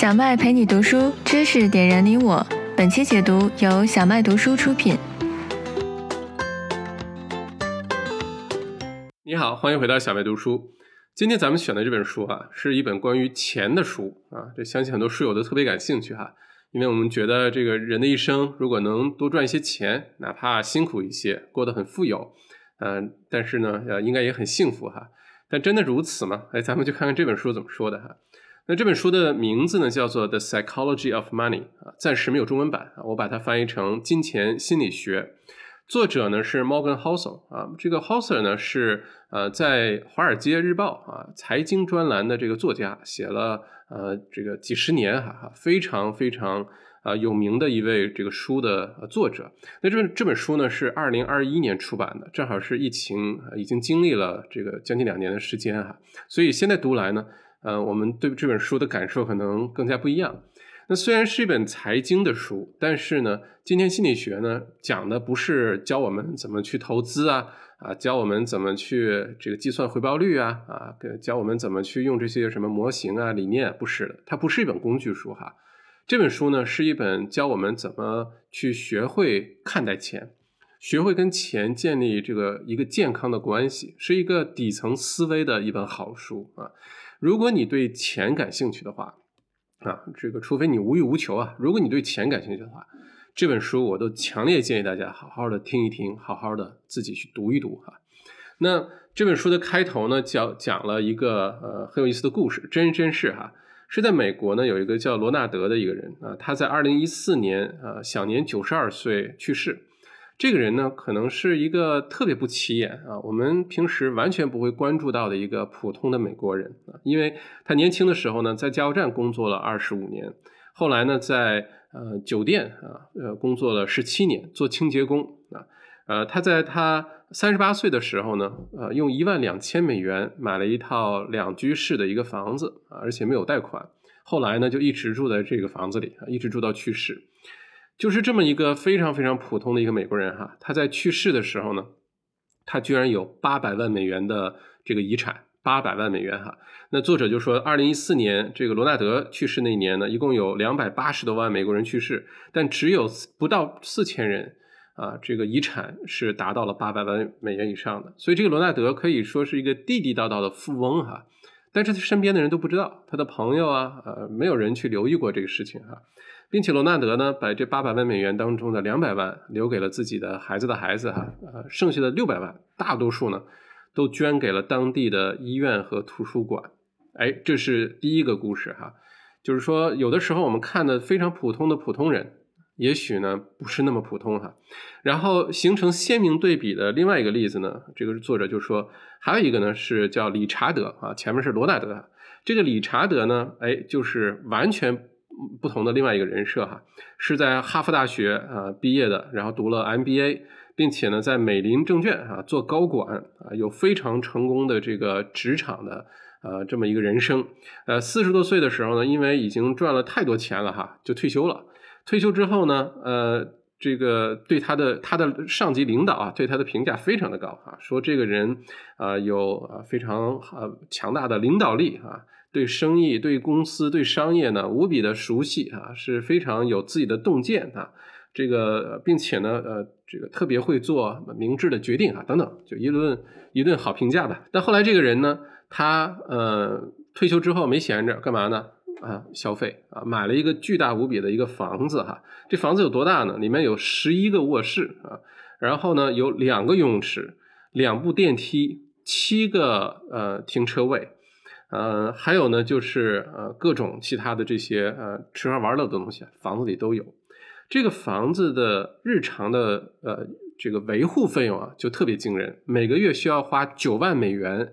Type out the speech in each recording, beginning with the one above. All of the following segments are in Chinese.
小麦陪你读书，知识点燃你我。本期解读由小麦读书出品。你好，欢迎回到小麦读书。今天咱们选的这本书啊，是一本关于钱的书啊，这相信很多书友都特别感兴趣哈，因为我们觉得这个人的一生如果能多赚一些钱，哪怕辛苦一些，过得很富有，嗯，但是呢，呃，应该也很幸福哈。但真的如此吗？哎，咱们就看看这本书怎么说的哈。那这本书的名字呢，叫做《The Psychology of Money》啊，暂时没有中文版啊，我把它翻译成《金钱心理学》。作者呢是 Morgan Housel 啊，这个 Housel 呢是呃在《华尔街日报》啊财经专栏的这个作家，写了呃这个几十年哈，非常非常啊有名的一位这个书的作者。那这这本书呢是二零二一年出版的，正好是疫情啊已经经历了这个将近两年的时间哈，所以现在读来呢。呃，我们对这本书的感受可能更加不一样。那虽然是一本财经的书，但是呢，今天心理学呢讲的不是教我们怎么去投资啊，啊，教我们怎么去这个计算回报率啊，啊，教我们怎么去用这些什么模型啊、理念，不是的，它不是一本工具书哈。这本书呢是一本教我们怎么去学会看待钱，学会跟钱建立这个一个健康的关系，是一个底层思维的一本好书啊。如果你对钱感兴趣的话，啊，这个除非你无欲无求啊，如果你对钱感兴趣的话，这本书我都强烈建议大家好好的听一听，好好的自己去读一读哈。那这本书的开头呢，讲讲了一个呃很有意思的故事，真人真事哈，是在美国呢有一个叫罗纳德的一个人啊，他在二零一四年啊享年九十二岁去世。这个人呢，可能是一个特别不起眼啊，我们平时完全不会关注到的一个普通的美国人啊，因为他年轻的时候呢，在加油站工作了二十五年，后来呢，在呃酒店啊呃工作了十七年，做清洁工啊，呃他在他三十八岁的时候呢，呃用一万两千美元买了一套两居室的一个房子啊，而且没有贷款，后来呢就一直住在这个房子里啊，一直住到去世。就是这么一个非常非常普通的一个美国人哈，他在去世的时候呢，他居然有八百万美元的这个遗产，八百万美元哈。那作者就说，二零一四年这个罗纳德去世那年呢，一共有两百八十多万美国人去世，但只有不到四千人啊，这个遗产是达到了八百万美元以上的。所以这个罗纳德可以说是一个地地道道的富翁哈，但是他身边的人都不知道，他的朋友啊，呃，没有人去留意过这个事情哈。并且罗纳德呢，把这八百万美元当中的两百万留给了自己的孩子的孩子，哈，呃，剩下的六百万，大多数呢，都捐给了当地的医院和图书馆。哎，这是第一个故事哈，就是说，有的时候我们看的非常普通的普通人，也许呢不是那么普通哈。然后形成鲜明对比的另外一个例子呢，这个作者就说，还有一个呢是叫理查德啊，前面是罗纳德，这个理查德呢，哎，就是完全。不同的另外一个人设哈，是在哈佛大学啊毕业的，然后读了 MBA，并且呢在美林证券啊做高管啊，有非常成功的这个职场的呃这么一个人生。呃，四十多岁的时候呢，因为已经赚了太多钱了哈，就退休了。退休之后呢，呃，这个对他的他的上级领导啊，对他的评价非常的高啊，说这个人啊有啊非常呃强大的领导力啊。对生意、对公司、对商业呢，无比的熟悉啊，是非常有自己的洞见啊。这个，并且呢，呃，这个特别会做明智的决定啊，等等，就一顿一顿好评价吧。但后来这个人呢，他呃退休之后没闲着，干嘛呢？啊，消费啊，买了一个巨大无比的一个房子哈。这房子有多大呢？里面有十一个卧室啊，然后呢有两个游泳池、两部电梯、七个呃停车位。呃，还有呢，就是呃，各种其他的这些呃吃喝玩乐的东西，房子里都有。这个房子的日常的呃这个维护费用啊，就特别惊人，每个月需要花九万美元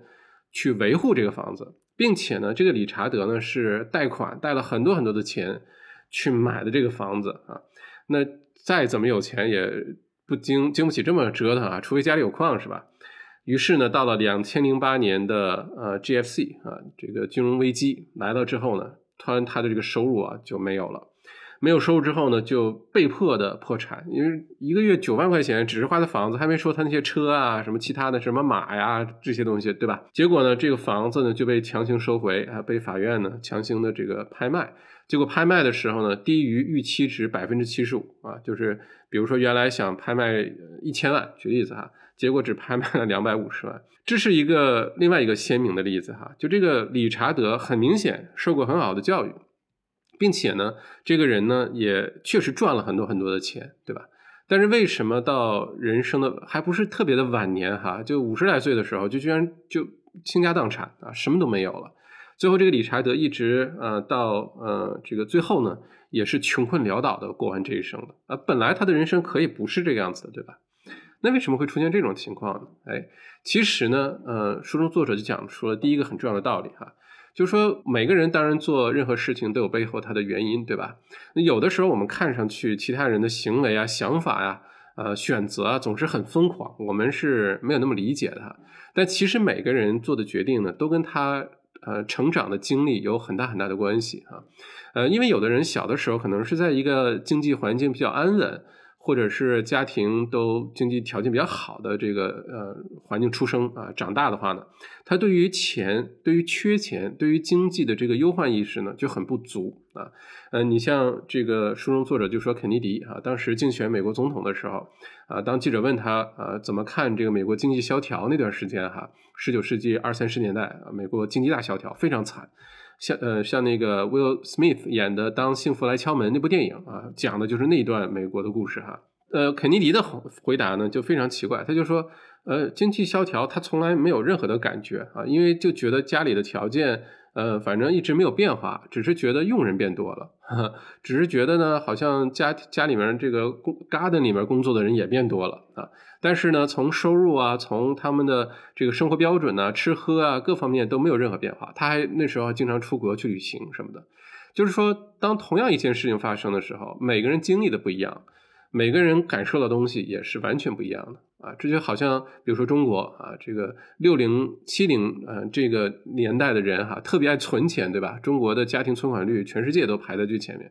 去维护这个房子，并且呢，这个理查德呢是贷款贷了很多很多的钱去买的这个房子啊。那再怎么有钱也不经经不起这么折腾啊，除非家里有矿，是吧？于是呢，到了两千零八年的呃 GFC 啊，这个金融危机来了之后呢，突然他的这个收入啊就没有了，没有收入之后呢，就被迫的破产，因为一个月九万块钱只是花的房子，还没说他那些车啊，什么其他的什么马呀这些东西，对吧？结果呢，这个房子呢就被强行收回啊，被法院呢强行的这个拍卖。结果拍卖的时候呢，低于预期值百分之七十五啊，就是比如说原来想拍卖一千万，举例子哈，结果只拍卖了两百五十万，这是一个另外一个鲜明的例子哈。就这个理查德很明显受过很好的教育。并且呢，这个人呢也确实赚了很多很多的钱，对吧？但是为什么到人生的还不是特别的晚年哈，就五十来岁的时候，就居然就倾家荡产啊，什么都没有了。最后这个理查德一直呃到呃这个最后呢，也是穷困潦倒的过完这一生的啊。本来他的人生可以不是这个样子的，对吧？那为什么会出现这种情况呢？哎，其实呢，呃，书中作者就讲出了第一个很重要的道理哈。就是说，每个人当然做任何事情都有背后他的原因，对吧？那有的时候我们看上去其他人的行为啊、想法呀、呃选择啊，总是很疯狂，我们是没有那么理解的。但其实每个人做的决定呢，都跟他呃成长的经历有很大很大的关系啊。呃，因为有的人小的时候可能是在一个经济环境比较安稳。或者是家庭都经济条件比较好的这个呃环境出生啊长大的话呢，他对于钱、对于缺钱、对于经济的这个忧患意识呢就很不足啊。呃，你像这个书中作者就说肯尼迪啊，当时竞选美国总统的时候啊，当记者问他啊怎么看这个美国经济萧条那段时间哈，十九世纪二三十年代啊，美国经济大萧条非常惨。像呃像那个 Will Smith 演的《当幸福来敲门》那部电影啊，讲的就是那段美国的故事哈。呃，肯尼迪的回答呢就非常奇怪，他就说，呃，经济萧条他从来没有任何的感觉啊，因为就觉得家里的条件。呃，反正一直没有变化，只是觉得佣人变多了，只是觉得呢，好像家家里面这个工 garden 里面工作的人也变多了啊。但是呢，从收入啊，从他们的这个生活标准呢，吃喝啊，各方面都没有任何变化。他还那时候经常出国去旅行什么的。就是说，当同样一件事情发生的时候，每个人经历的不一样。每个人感受的东西也是完全不一样的啊！这就好像，比如说中国啊，这个六零七零呃这个年代的人哈，特别爱存钱，对吧？中国的家庭存款率全世界都排在最前面。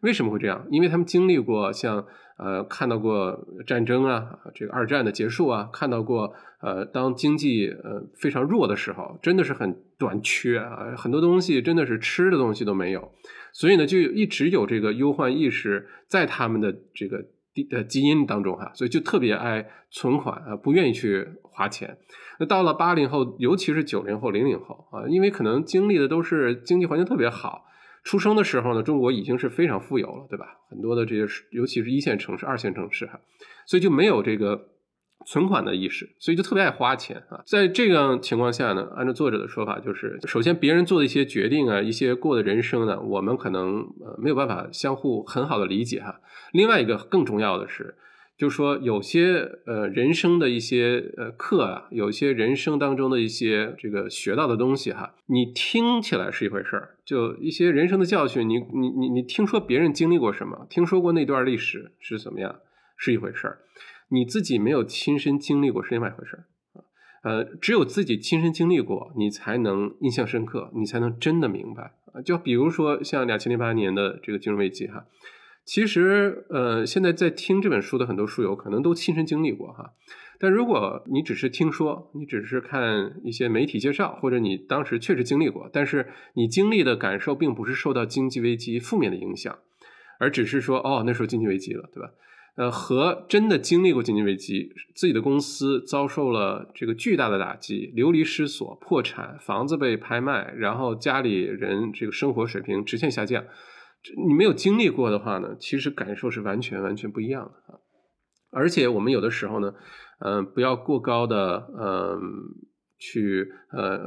为什么会这样？因为他们经历过像呃看到过战争啊，这个二战的结束啊，看到过呃当经济呃非常弱的时候，真的是很短缺啊，很多东西真的是吃的东西都没有，所以呢，就一直有这个忧患意识在他们的这个。的基因当中哈，所以就特别爱存款啊，不愿意去花钱。那到了八零后，尤其是九零后、零零后啊，因为可能经历的都是经济环境特别好，出生的时候呢，中国已经是非常富有了，对吧？很多的这些，尤其是一线城市、二线城市哈，所以就没有这个。存款的意识，所以就特别爱花钱啊。在这样情况下呢，按照作者的说法，就是首先别人做的一些决定啊，一些过的人生呢，我们可能呃没有办法相互很好的理解哈。另外一个更重要的是，就是说有些呃人生的一些呃课啊，有些人生当中的一些这个学到的东西哈，你听起来是一回事儿，就一些人生的教训，你你你你听说别人经历过什么，听说过那段历史是怎么样，是一回事儿。你自己没有亲身经历过是另外一回事儿啊，呃，只有自己亲身经历过，你才能印象深刻，你才能真的明白啊。就比如说像两千零八年的这个金融危机哈，其实呃，现在在听这本书的很多书友可能都亲身经历过哈，但如果你只是听说，你只是看一些媒体介绍，或者你当时确实经历过，但是你经历的感受并不是受到经济危机负面的影响，而只是说哦，那时候经济危机了，对吧？呃，和真的经历过经济危机，自己的公司遭受了这个巨大的打击，流离失所、破产，房子被拍卖，然后家里人这个生活水平直线下降，你没有经历过的话呢，其实感受是完全完全不一样的啊。而且我们有的时候呢，嗯，不要过高的嗯去呃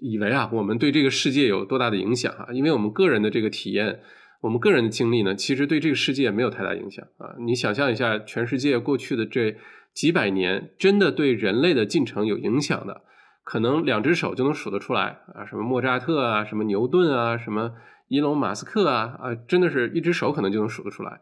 以为啊，我们对这个世界有多大的影响啊，因为我们个人的这个体验。我们个人的经历呢，其实对这个世界没有太大影响啊。你想象一下，全世界过去的这几百年，真的对人类的进程有影响的，可能两只手就能数得出来啊。什么莫扎特啊，什么牛顿啊，什么伊隆马斯克啊，啊，真的是一只手可能就能数得出来。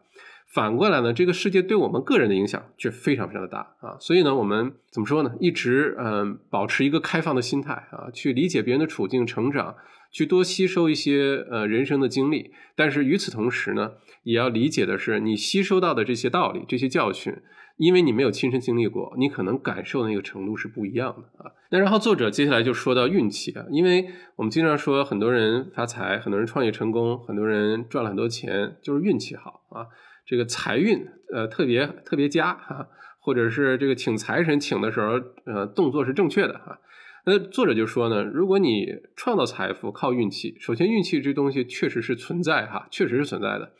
反过来呢，这个世界对我们个人的影响却非常非常的大啊。所以呢，我们怎么说呢？一直嗯，保持一个开放的心态啊，去理解别人的处境、成长，去多吸收一些呃人生的经历。但是与此同时呢，也要理解的是，你吸收到的这些道理、这些教训。因为你没有亲身经历过，你可能感受的那个程度是不一样的啊。那然后作者接下来就说到运气啊，因为我们经常说很多人发财，很多人创业成功，很多人赚了很多钱，就是运气好啊。这个财运呃特别特别佳哈，或者是这个请财神请的时候呃动作是正确的哈。那作者就说呢，如果你创造财富靠运气，首先运气这东西确实是存在哈，确实是存在的，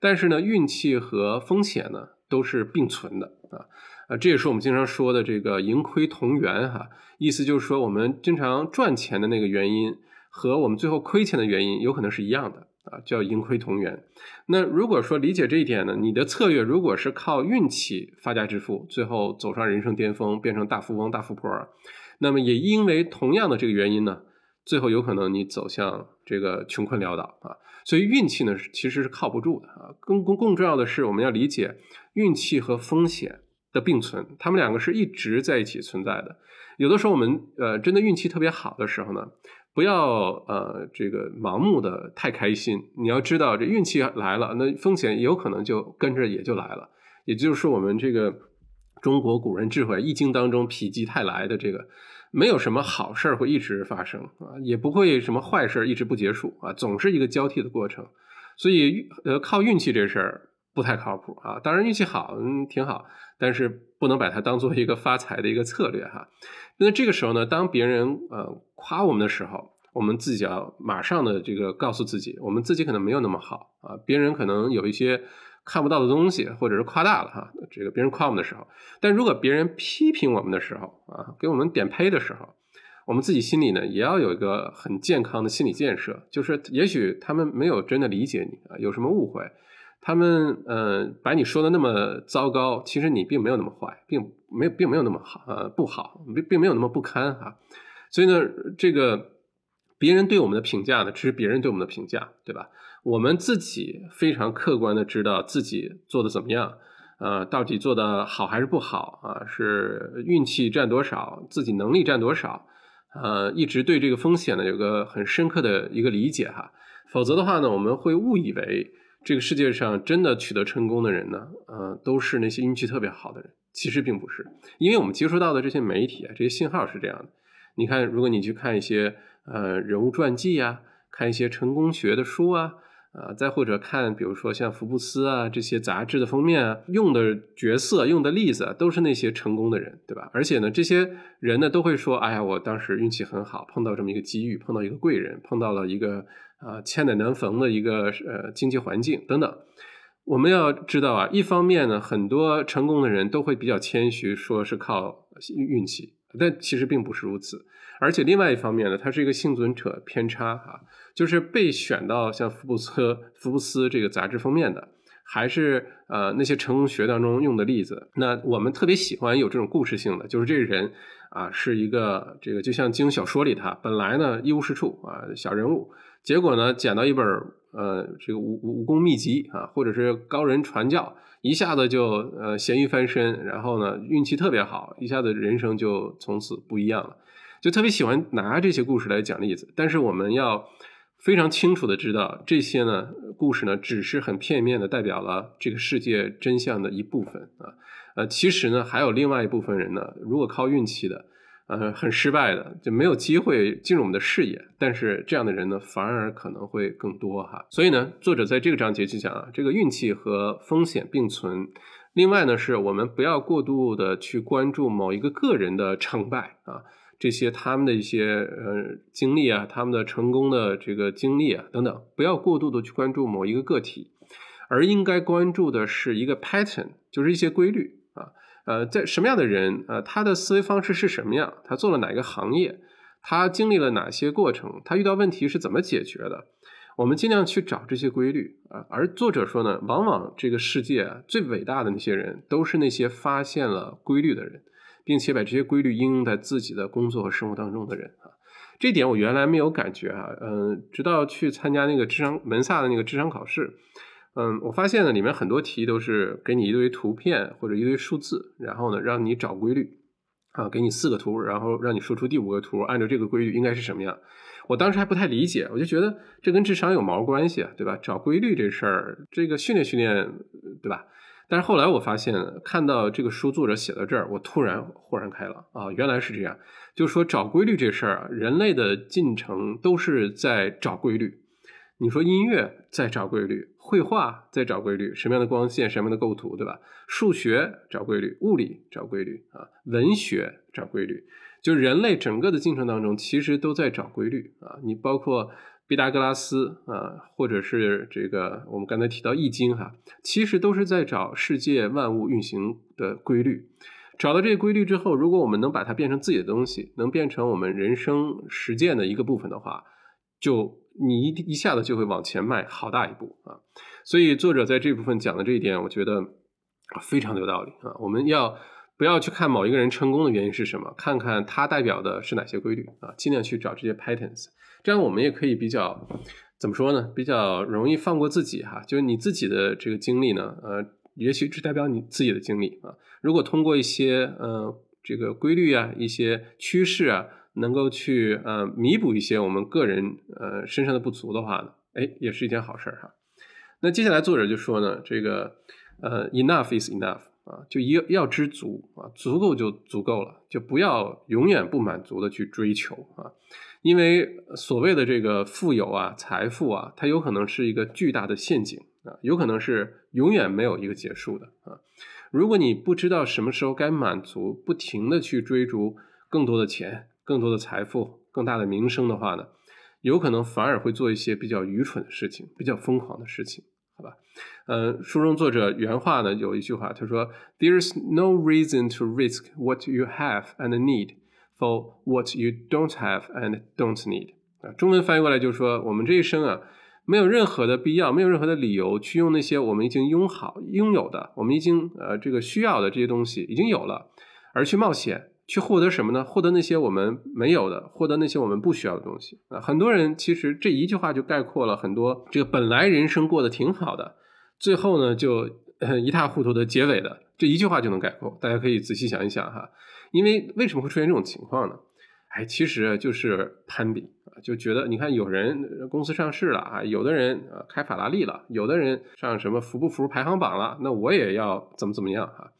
但是呢，运气和风险呢？都是并存的啊，啊，这也是我们经常说的这个盈亏同源哈，意思就是说我们经常赚钱的那个原因和我们最后亏钱的原因有可能是一样的啊，叫盈亏同源。那如果说理解这一点呢，你的策略如果是靠运气发家致富，最后走上人生巅峰，变成大富翁、大富婆，那么也因为同样的这个原因呢，最后有可能你走向这个穷困潦倒啊。所以运气呢，其实是靠不住的啊。更更更重要的是，我们要理解运气和风险的并存，他们两个是一直在一起存在的。有的时候我们呃真的运气特别好的时候呢，不要呃这个盲目的太开心。你要知道，这运气来了，那风险有可能就跟着也就来了。也就是，我们这个中国古人智慧《易经》当中“否极泰来”的这个。没有什么好事儿会一直发生啊，也不会什么坏事儿一直不结束啊，总是一个交替的过程。所以，呃，靠运气这事儿不太靠谱啊。当然，运气好，嗯，挺好，但是不能把它当做一个发财的一个策略哈。那这个时候呢，当别人呃夸我们的时候，我们自己要马上的这个告诉自己，我们自己可能没有那么好啊，别人可能有一些。看不到的东西，或者是夸大了哈，这个别人夸我们的时候，但如果别人批评我们的时候啊，给我们点呸的时候，我们自己心里呢也要有一个很健康的心理建设，就是也许他们没有真的理解你啊，有什么误会，他们嗯把你说的那么糟糕，其实你并没有那么坏，并没有并没有那么好呃不好，并并没有那么不堪哈，所以呢，这个别人对我们的评价呢，只是别人对我们的评价，对吧？我们自己非常客观的知道自己做的怎么样，呃，到底做的好还是不好啊？是运气占多少，自己能力占多少？呃，一直对这个风险呢有个很深刻的一个理解哈。否则的话呢，我们会误以为这个世界上真的取得成功的人呢，呃，都是那些运气特别好的人。其实并不是，因为我们接触到的这些媒体啊，这些信号是这样的。你看，如果你去看一些呃人物传记啊，看一些成功学的书啊。啊，再或者看，比如说像福布斯啊这些杂志的封面啊，用的角色、用的例子都是那些成功的人，对吧？而且呢，这些人呢都会说：“哎呀，我当时运气很好，碰到这么一个机遇，碰到一个贵人，碰到了一个啊千载难逢的一个呃经济环境等等。”我们要知道啊，一方面呢，很多成功的人都会比较谦虚，说是靠运气，但其实并不是如此。而且另外一方面呢，它是一个幸存者偏差啊。就是被选到像福布斯、福布斯这个杂志封面的，还是呃那些成功学当中用的例子。那我们特别喜欢有这种故事性的，就是这个人啊是一个这个就像金庸小说里他本来呢一无是处啊小人物，结果呢捡到一本呃这个武武功秘籍啊，或者是高人传教，一下子就呃咸鱼翻身，然后呢运气特别好，一下子人生就从此不一样了。就特别喜欢拿这些故事来讲例子，但是我们要。非常清楚的知道，这些呢故事呢只是很片面的代表了这个世界真相的一部分啊，呃，其实呢还有另外一部分人呢，如果靠运气的，呃，很失败的，就没有机会进入我们的视野。但是这样的人呢，反而可能会更多哈。所以呢，作者在这个章节就讲啊，这个运气和风险并存。另外呢，是我们不要过度的去关注某一个个人的成败啊。这些他们的一些呃经历啊，他们的成功的这个经历啊等等，不要过度的去关注某一个个体，而应该关注的是一个 pattern，就是一些规律。呃，在什么样的人啊，他的思维方式是什么样，他做了哪个行业，他经历了哪些过程，他遇到问题是怎么解决的，我们尽量去找这些规律啊。而作者说呢，往往这个世界啊最伟大的那些人，都是那些发现了规律的人。并且把这些规律应用在自己的工作和生活当中的人啊，这点我原来没有感觉啊，嗯，直到去参加那个智商门萨的那个智商考试，嗯，我发现呢，里面很多题都是给你一堆图片或者一堆数字，然后呢，让你找规律，啊，给你四个图，然后让你说出第五个图，按照这个规律应该是什么样。我当时还不太理解，我就觉得这跟智商有毛关系啊，对吧？找规律这事儿，这个训练训练，对吧？但是后来我发现，看到这个书作者写到这儿，我突然豁然开朗啊，原来是这样。就是说找规律这事儿啊，人类的进程都是在找规律。你说音乐在找规律，绘画在找规律，什么样的光线，什么样的构图，对吧？数学找规律，物理找规律啊，文学找规律，就人类整个的进程当中，其实都在找规律啊。你包括毕达哥拉斯啊，或者是这个我们刚才提到易经哈，其实都是在找世界万物运行的规律。找到这个规律之后，如果我们能把它变成自己的东西，能变成我们人生实践的一个部分的话，就。你一一下子就会往前迈好大一步啊！所以作者在这部分讲的这一点，我觉得非常的有道理啊！我们要不要去看某一个人成功的原因是什么？看看他代表的是哪些规律啊？尽量去找这些 patterns，这样我们也可以比较怎么说呢？比较容易放过自己哈。就是你自己的这个经历呢，呃，也许只代表你自己的经历啊。如果通过一些呃这个规律啊，一些趋势啊。能够去呃弥补一些我们个人呃身上的不足的话呢，哎，也是一件好事儿哈。那接下来作者就说呢，这个呃 enough is enough 啊，就要要知足啊，足够就足够了，就不要永远不满足的去追求啊，因为所谓的这个富有啊、财富啊，它有可能是一个巨大的陷阱啊，有可能是永远没有一个结束的啊。如果你不知道什么时候该满足，不停的去追逐更多的钱。更多的财富、更大的名声的话呢，有可能反而会做一些比较愚蠢的事情、比较疯狂的事情，好吧？呃，书中作者原话呢有一句话，他说：“There is no reason to risk what you have and need for what you don't have and don't need。”啊，中文翻译过来就是说，我们这一生啊，没有任何的必要，没有任何的理由去用那些我们已经拥好、拥有的、我们已经呃这个需要的这些东西已经有了，而去冒险。去获得什么呢？获得那些我们没有的，获得那些我们不需要的东西啊！很多人其实这一句话就概括了很多这个本来人生过得挺好的，最后呢就一塌糊涂的结尾的这一句话就能概括。大家可以仔细想一想哈，因为为什么会出现这种情况呢？哎，其实就是攀比啊，就觉得你看有人公司上市了啊，有的人啊开法拉利了，有的人上什么福布福排行榜了，那我也要怎么怎么样哈。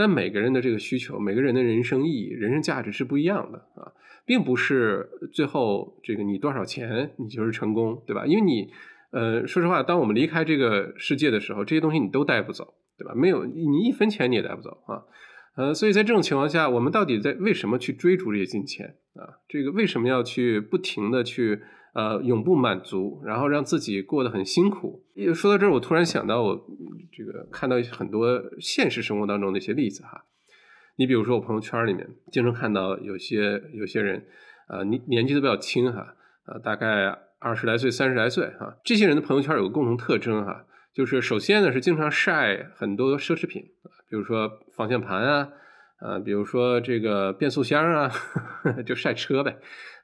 但每个人的这个需求，每个人的人生意义、人生价值是不一样的啊，并不是最后这个你多少钱你就是成功，对吧？因为你，呃，说实话，当我们离开这个世界的时候，这些东西你都带不走，对吧？没有你一分钱你也带不走啊，呃，所以在这种情况下，我们到底在为什么去追逐这些金钱啊？这个为什么要去不停的去？呃，永不满足，然后让自己过得很辛苦。说到这儿，我突然想到，我这个看到很多现实生活当中的一些例子哈。你比如说，我朋友圈里面经常看到有些有些人，呃，年年纪都比较轻哈，呃，大概二十来岁、三十来岁哈。这些人的朋友圈有个共同特征哈，就是首先呢是经常晒很多奢侈品，比如说方向盘啊。呃，比如说这个变速箱啊，就晒车呗。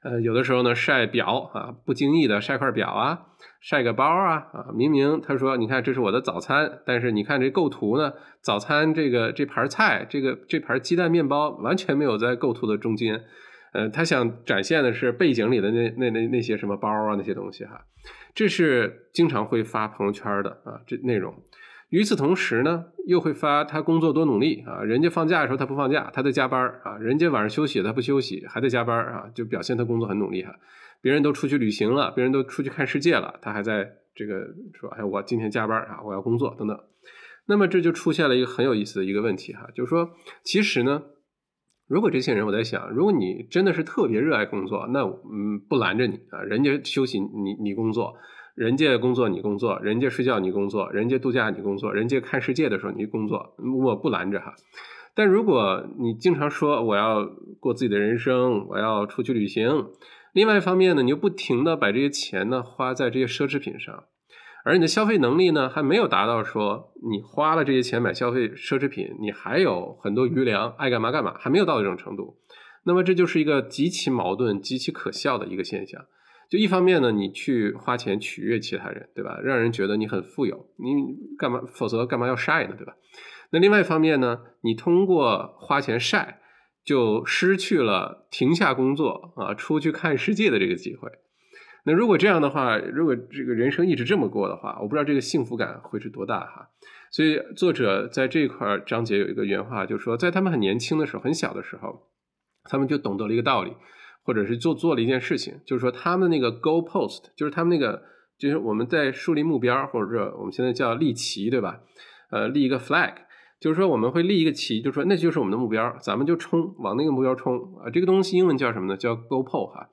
呃，有的时候呢晒表啊，不经意的晒块表啊，晒个包啊啊，明明他说你看这是我的早餐，但是你看这构图呢，早餐这个这盘菜，这个这盘鸡蛋面包完全没有在构图的中间。呃，他想展现的是背景里的那那那那些什么包啊那些东西哈，这是经常会发朋友圈的啊这内容。与此同时呢，又会发他工作多努力啊，人家放假的时候他不放假，他在加班啊，人家晚上休息他不休息，还在加班啊，就表现他工作很努力哈。别人都出去旅行了，别人都出去看世界了，他还在这个说，哎，我今天加班啊，我要工作等等。那么这就出现了一个很有意思的一个问题哈，就是说，其实呢，如果这些人我在想，如果你真的是特别热爱工作，那嗯不拦着你啊，人家休息你你工作。人家工作你工作，人家睡觉你工作，人家度假你工作，人家看世界的时候你工作，我不拦着哈。但如果你经常说我要过自己的人生，我要出去旅行，另外一方面呢，你又不停的把这些钱呢花在这些奢侈品上，而你的消费能力呢还没有达到说你花了这些钱买消费奢侈品，你还有很多余粮，爱干嘛干嘛，还没有到这种程度，那么这就是一个极其矛盾、极其可笑的一个现象。就一方面呢，你去花钱取悦其他人，对吧？让人觉得你很富有，你干嘛？否则干嘛要晒呢，对吧？那另外一方面呢，你通过花钱晒，就失去了停下工作啊，出去看世界的这个机会。那如果这样的话，如果这个人生一直这么过的话，我不知道这个幸福感会是多大哈。所以作者在这块章节有一个原话，就是说，在他们很年轻的时候，很小的时候，他们就懂得了一个道理。或者是做做了一件事情，就是说他们那个 go post，就是他们那个，就是我们在树立目标，或者说我们现在叫立旗，对吧？呃，立一个 flag，就是说我们会立一个旗，就是说那就是我们的目标，咱们就冲往那个目标冲啊。这个东西英文叫什么呢？叫 go post 哈。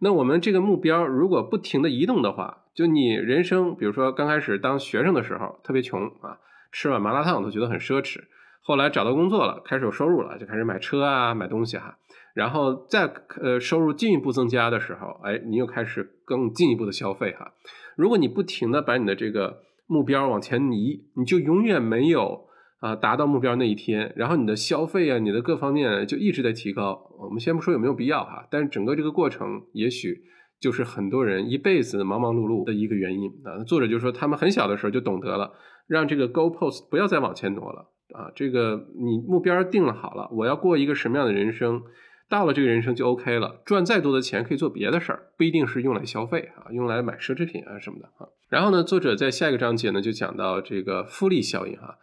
那我们这个目标如果不停的移动的话，就你人生，比如说刚开始当学生的时候特别穷啊，吃碗麻辣烫都觉得很奢侈，后来找到工作了，开始有收入了，就开始买车啊，买东西哈。然后再呃收入进一步增加的时候，哎，你又开始更进一步的消费哈。如果你不停的把你的这个目标往前移，你就永远没有啊达到目标那一天。然后你的消费啊，你的各方面就一直在提高。我们先不说有没有必要哈，但是整个这个过程也许就是很多人一辈子忙忙碌碌的一个原因啊。作者就说他们很小的时候就懂得了，让这个 g o post 不要再往前挪了啊。这个你目标定了好了，我要过一个什么样的人生？到了这个人生就 OK 了，赚再多的钱可以做别的事儿，不一定是用来消费啊，用来买奢侈品啊什么的啊。然后呢，作者在下一个章节呢就讲到这个复利效应哈，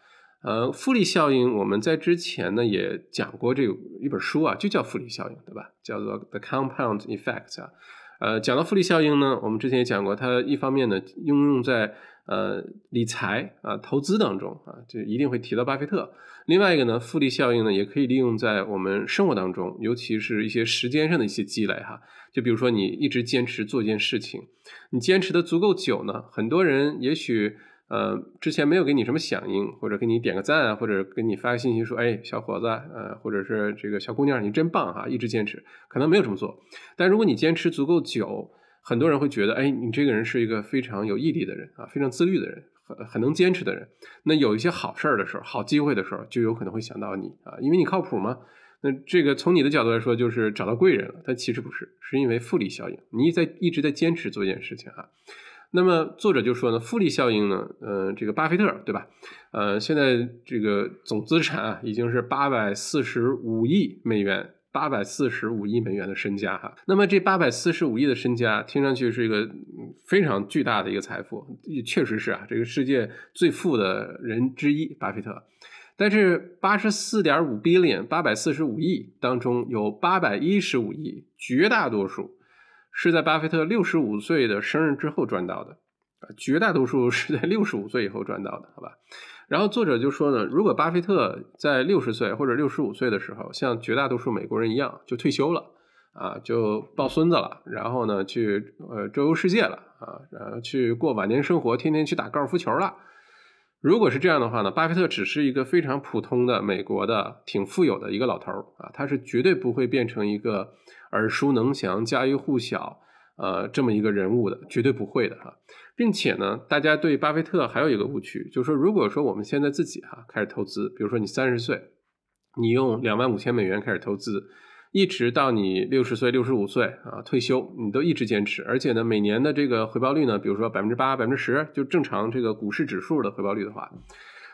呃，复利效应我们在之前呢也讲过这个一本书啊，就叫复利效应，对吧？叫做 The Compound Effect 啊。呃，讲到复利效应呢，我们之前也讲过，它一方面呢应用在呃理财啊、投资当中啊，就一定会提到巴菲特。另外一个呢，复利效应呢，也可以利用在我们生活当中，尤其是一些时间上的一些积累哈。就比如说，你一直坚持做一件事情，你坚持的足够久呢，很多人也许呃之前没有给你什么响应，或者给你点个赞啊，或者给你发个信息说，哎，小伙子，呃，或者是这个小姑娘，你真棒哈，一直坚持，可能没有这么做。但如果你坚持足够久，很多人会觉得，哎，你这个人是一个非常有毅力的人啊，非常自律的人。很很能坚持的人，那有一些好事儿的时候、好机会的时候，就有可能会想到你啊，因为你靠谱嘛。那这个从你的角度来说，就是找到贵人了。但其实不是，是因为复利效应，你在一直在坚持做一件事情啊。那么作者就说呢，复利效应呢，呃，这个巴菲特对吧？呃，现在这个总资产啊，已经是八百四十五亿美元。八百四十五亿美元的身家哈，那么这八百四十五亿的身家听上去是一个非常巨大的一个财富，也确实是啊，这个世界最富的人之一巴菲特。但是八十四点五 billion 八百四十五亿当中有八百一十五亿，绝大多数是在巴菲特六十五岁的生日之后赚到的啊，绝大多数是在六十五岁以后赚到的，好吧？然后作者就说呢，如果巴菲特在六十岁或者六十五岁的时候，像绝大多数美国人一样就退休了，啊，就抱孙子了，然后呢去呃周游世界了，啊，然后去过晚年生活，天天去打高尔夫球了。如果是这样的话呢，巴菲特只是一个非常普通的美国的挺富有的一个老头儿啊，他是绝对不会变成一个耳熟能详、家喻户晓。呃，这么一个人物的，绝对不会的哈，并且呢，大家对巴菲特还有一个误区，就是说，如果说我们现在自己哈开始投资，比如说你三十岁，你用两万五千美元开始投资，一直到你六十岁、六十五岁啊退休，你都一直坚持，而且呢，每年的这个回报率呢，比如说百分之八、百分之十，就正常这个股市指数的回报率的话，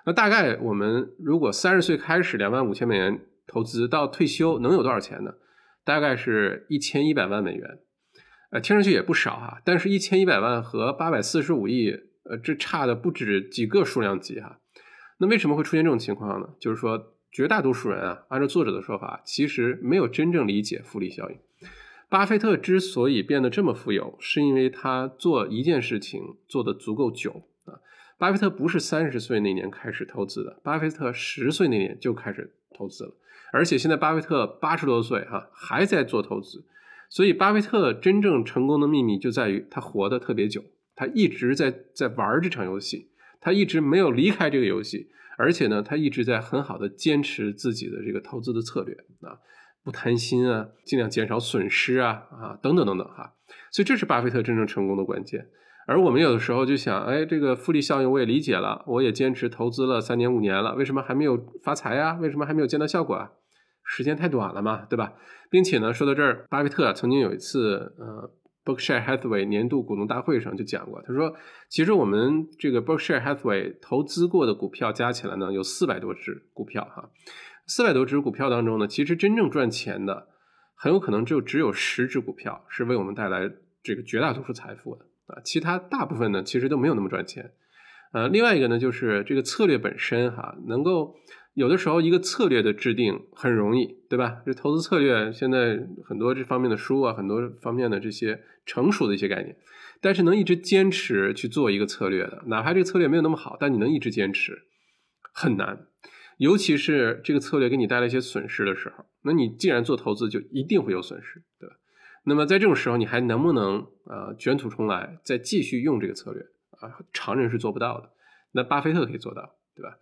那大概我们如果三十岁开始两万五千美元投资，到退休能有多少钱呢？大概是一千一百万美元。呃，听上去也不少哈，但是一千一百万和八百四十五亿，呃，这差的不止几个数量级哈。那为什么会出现这种情况呢？就是说，绝大多数人啊，按照作者的说法，其实没有真正理解复利效应。巴菲特之所以变得这么富有，是因为他做一件事情做得足够久啊。巴菲特不是三十岁那年开始投资的，巴菲特十岁那年就开始投资了，而且现在巴菲特八十多岁哈，还在做投资。所以，巴菲特真正成功的秘密就在于他活得特别久，他一直在在玩这场游戏，他一直没有离开这个游戏，而且呢，他一直在很好的坚持自己的这个投资的策略啊，不贪心啊，尽量减少损失啊啊等等等等哈。所以，这是巴菲特真正成功的关键。而我们有的时候就想，哎，这个复利效应我也理解了，我也坚持投资了三年五年了，为什么还没有发财啊？为什么还没有见到效果啊？时间太短了嘛，对吧？并且呢，说到这儿，巴菲特曾经有一次，呃，Berkshire Hathaway 年度股东大会上就讲过，他说，其实我们这个 Berkshire Hathaway 投资过的股票加起来呢，有四百多只股票哈，四百多只股票当中呢，其实真正赚钱的，很有可能就只有十只股票是为我们带来这个绝大多数财富的啊，其他大部分呢，其实都没有那么赚钱。呃，另外一个呢，就是这个策略本身哈，能够有的时候一个策略的制定很容易，对吧？这投资策略现在很多这方面的书啊，很多方面的这些成熟的一些概念，但是能一直坚持去做一个策略的，哪怕这个策略没有那么好，但你能一直坚持很难，尤其是这个策略给你带来一些损失的时候，那你既然做投资，就一定会有损失，对吧？那么在这种时候，你还能不能呃卷土重来，再继续用这个策略？啊，常人是做不到的，那巴菲特可以做到，对吧？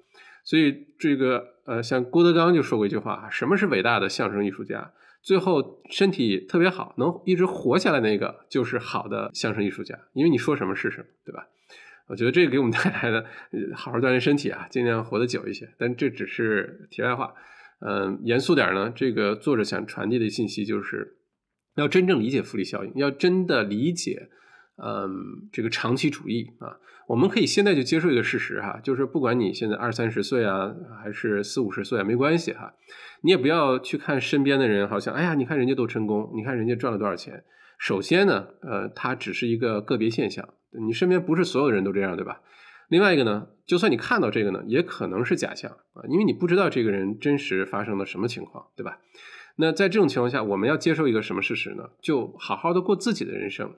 所以这个呃，像郭德纲就说过一句话什么是伟大的相声艺术家？最后身体特别好，能一直活下来那个就是好的相声艺术家，因为你说什么是什么，对吧？我觉得这个给我们带来的，好好锻炼身体啊，尽量活得久一些。但这只是题外话，嗯，严肃点呢，这个作者想传递的信息就是，要真正理解复利效应，要真的理解。嗯，这个长期主义啊，我们可以现在就接受一个事实哈，就是不管你现在二三十岁啊，还是四五十岁啊，没关系哈，你也不要去看身边的人，好像哎呀，你看人家多成功，你看人家赚了多少钱。首先呢，呃，它只是一个个别现象，你身边不是所有人都这样，对吧？另外一个呢，就算你看到这个呢，也可能是假象啊，因为你不知道这个人真实发生了什么情况，对吧？那在这种情况下，我们要接受一个什么事实呢？就好好的过自己的人生。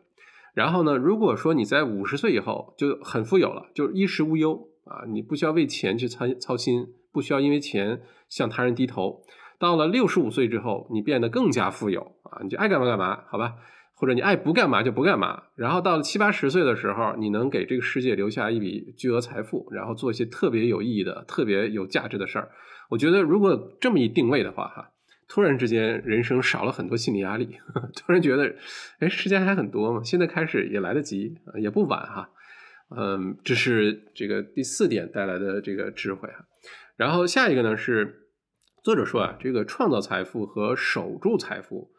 然后呢？如果说你在五十岁以后就很富有了，就衣食无忧啊，你不需要为钱去操操心，不需要因为钱向他人低头。到了六十五岁之后，你变得更加富有啊，你就爱干嘛干嘛，好吧？或者你爱不干嘛就不干嘛。然后到了七八十岁的时候，你能给这个世界留下一笔巨额财富，然后做一些特别有意义的、特别有价值的事儿。我觉得如果这么一定位的话，哈。突然之间，人生少了很多心理压力。突然觉得，哎，时间还很多嘛，现在开始也来得及，也不晚哈。嗯，这是这个第四点带来的这个智慧哈。然后下一个呢是，作者说啊，这个创造财富和守住财富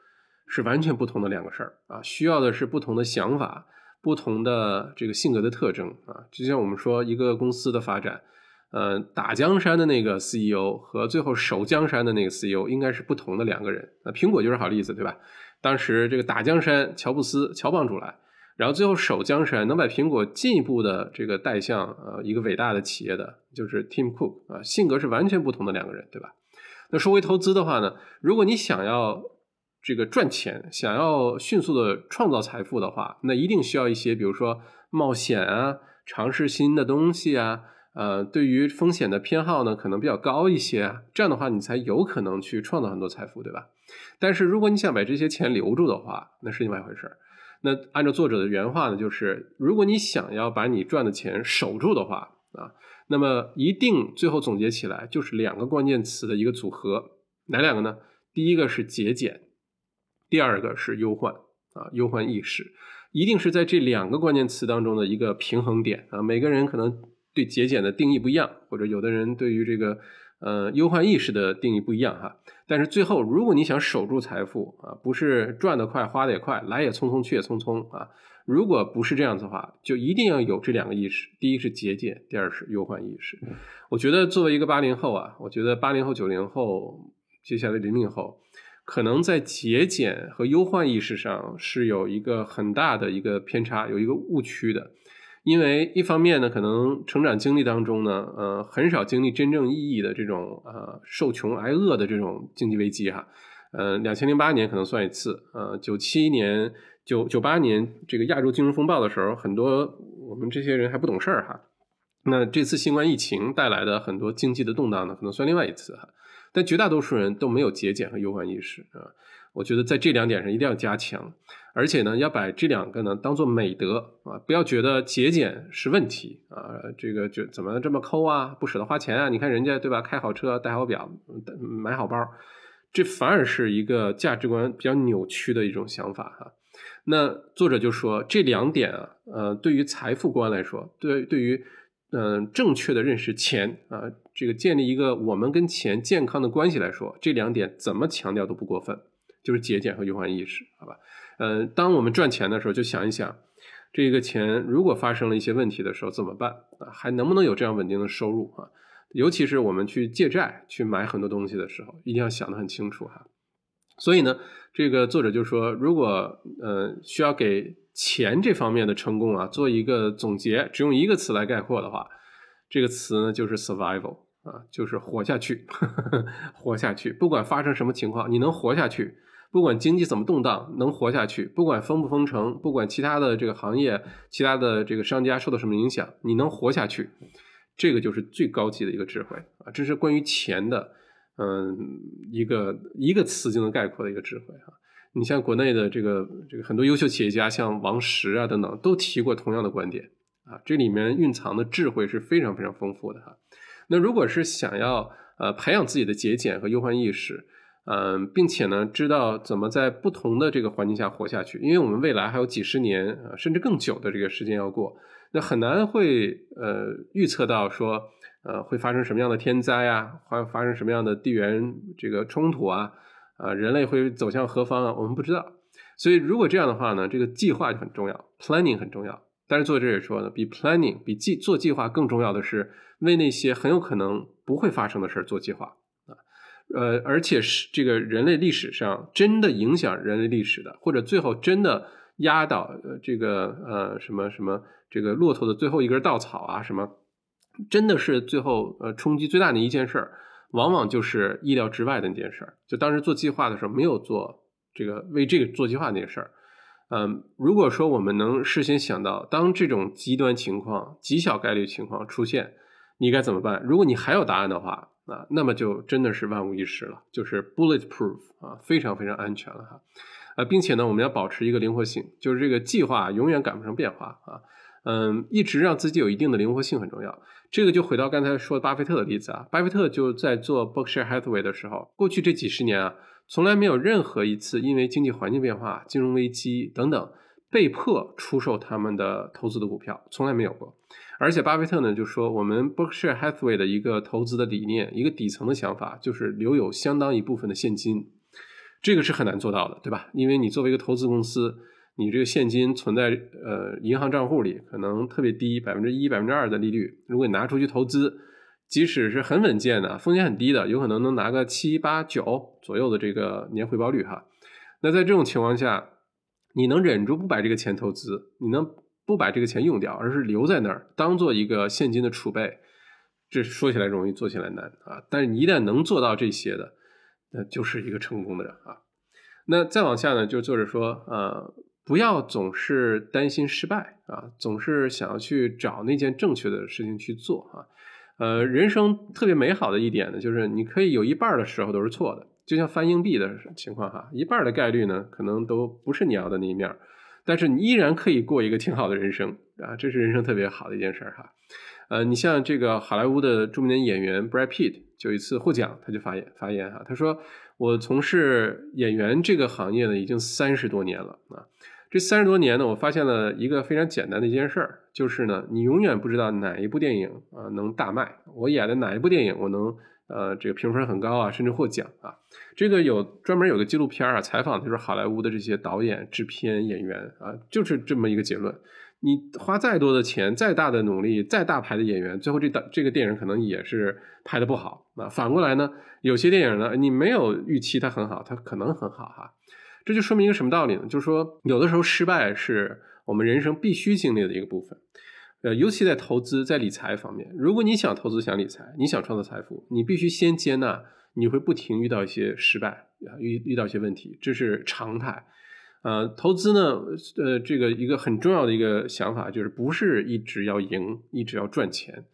是完全不同的两个事儿啊，需要的是不同的想法、不同的这个性格的特征啊。就像我们说一个公司的发展。呃，打江山的那个 CEO 和最后守江山的那个 CEO 应该是不同的两个人。那苹果就是好例子，对吧？当时这个打江山，乔布斯、乔帮主来，然后最后守江山，能把苹果进一步的这个带向呃一个伟大的企业的，就是 Tim Cook 啊，性格是完全不同的两个人，对吧？那说回投资的话呢，如果你想要这个赚钱，想要迅速的创造财富的话，那一定需要一些，比如说冒险啊，尝试新的东西啊。呃，对于风险的偏好呢，可能比较高一些，这样的话你才有可能去创造很多财富，对吧？但是如果你想把这些钱留住的话，那是另外一回事儿。那按照作者的原话呢，就是如果你想要把你赚的钱守住的话啊，那么一定最后总结起来就是两个关键词的一个组合，哪两个呢？第一个是节俭，第二个是忧患啊，忧患意识，一定是在这两个关键词当中的一个平衡点啊，每个人可能。对节俭的定义不一样，或者有的人对于这个呃忧患意识的定义不一样哈。但是最后，如果你想守住财富啊，不是赚得快花得也快，来也匆匆去也匆匆啊。如果不是这样子的话，就一定要有这两个意识：第一是节俭，第二是忧患意识。我觉得作为一个八零后啊，我觉得八零后、九零后，接下来零零后，可能在节俭和忧患意识上是有一个很大的一个偏差，有一个误区的。因为一方面呢，可能成长经历当中呢，呃，很少经历真正意义的这种呃受穷挨饿的这种经济危机哈，呃，两千零八年可能算一次，呃，九七年、九九八年这个亚洲金融风暴的时候，很多我们这些人还不懂事儿哈。那这次新冠疫情带来的很多经济的动荡呢，可能算另外一次哈。但绝大多数人都没有节俭和忧患意识啊。我觉得在这两点上一定要加强，而且呢，要把这两个呢当做美德啊，不要觉得节俭是问题啊，这个就怎么这么抠啊，不舍得花钱啊？你看人家对吧，开好车，戴好表，买好包，这反而是一个价值观比较扭曲的一种想法哈。那作者就说这两点啊，呃，对于财富观来说，对对于嗯正确的认识钱啊，这个建立一个我们跟钱健康的关系来说，这两点怎么强调都不过分。就是节俭和忧患意识，好吧？呃，当我们赚钱的时候，就想一想，这个钱如果发生了一些问题的时候怎么办啊？还能不能有这样稳定的收入啊？尤其是我们去借债去买很多东西的时候，一定要想得很清楚哈。所以呢，这个作者就说，如果呃需要给钱这方面的成功啊做一个总结，只用一个词来概括的话，这个词呢就是 survival 啊，就是活下去，活下去，不管发生什么情况，你能活下去，不管经济怎么动荡，能活下去，不管封不封城，不管其他的这个行业、其他的这个商家受到什么影响，你能活下去。这个就是最高级的一个智慧啊！这是关于钱的，嗯，一个一个词就能概括的一个智慧哈。你像国内的这个这个很多优秀企业家，像王石啊等等，都提过同样的观点啊。这里面蕴藏的智慧是非常非常丰富的哈。那如果是想要呃培养自己的节俭和忧患意识，嗯，并且呢知道怎么在不同的这个环境下活下去，因为我们未来还有几十年啊甚至更久的这个时间要过。那很难会呃预测到说呃会发生什么样的天灾啊，会发生什么样的地缘这个冲突啊，啊人类会走向何方啊，我们不知道。所以如果这样的话呢，这个计划就很重要，planning 很重要。但是作者也说呢，比 planning 比计做计划更重要的是为那些很有可能不会发生的事儿做计划。呃，而且是这个人类历史上真的影响人类历史的，或者最后真的压倒呃这个呃什么什么。这个骆驼的最后一根稻草啊，什么，真的是最后呃冲击最大的一件事儿，往往就是意料之外的那件事儿。就当时做计划的时候，没有做这个为这个做计划那件事儿。嗯，如果说我们能事先想到，当这种极端情况、极小概率情况出现，你该怎么办？如果你还有答案的话啊，那么就真的是万无一失了，就是 bulletproof 啊，非常非常安全了哈。啊，并且呢，我们要保持一个灵活性，就是这个计划永远赶不上变化啊。嗯，一直让自己有一定的灵活性很重要。这个就回到刚才说巴菲特的例子啊，巴菲特就在做 Berkshire Hathaway 的时候，过去这几十年啊，从来没有任何一次因为经济环境变化、金融危机等等被迫出售他们的投资的股票，从来没有过。而且巴菲特呢就说，我们 Berkshire Hathaway 的一个投资的理念，一个底层的想法就是留有相当一部分的现金，这个是很难做到的，对吧？因为你作为一个投资公司。你这个现金存在呃银行账户里，可能特别低，百分之一、百分之二的利率。如果你拿出去投资，即使是很稳健的，风险很低的，有可能能拿个七八九左右的这个年回报率哈。那在这种情况下，你能忍住不把这个钱投资，你能不把这个钱用掉，而是留在那儿当做一个现金的储备，这说起来容易，做起来难啊。但是你一旦能做到这些的，那就是一个成功的人啊。那再往下呢，就作者说呃。不要总是担心失败啊，总是想要去找那件正确的事情去做啊。呃，人生特别美好的一点呢，就是你可以有一半的时候都是错的，就像翻硬币的情况哈，一半的概率呢可能都不是你要的那一面，但是你依然可以过一个挺好的人生啊，这是人生特别好的一件事儿哈。呃，你像这个好莱坞的著名演员 Brad Pitt，就一次获奖他就发言发言哈，他说我从事演员这个行业呢已经三十多年了啊。这三十多年呢，我发现了一个非常简单的一件事儿，就是呢，你永远不知道哪一部电影啊能大卖，我演的哪一部电影我能呃这个评分很高啊，甚至获奖啊。这个有专门有个纪录片啊，采访就是好莱坞的这些导演、制片、演员啊，就是这么一个结论。你花再多的钱、再大的努力、再大牌的演员，最后这导这个电影可能也是拍的不好啊。反过来呢，有些电影呢，你没有预期它很好，它可能很好哈。这就说明一个什么道理呢？就是说，有的时候失败是我们人生必须经历的一个部分。呃，尤其在投资、在理财方面，如果你想投资、想理财，你想创造财富，你必须先接纳你会不停遇到一些失败啊，遇遇到一些问题，这是常态。呃，投资呢，呃，这个一个很重要的一个想法就是，不是一直要赢，一直要赚钱，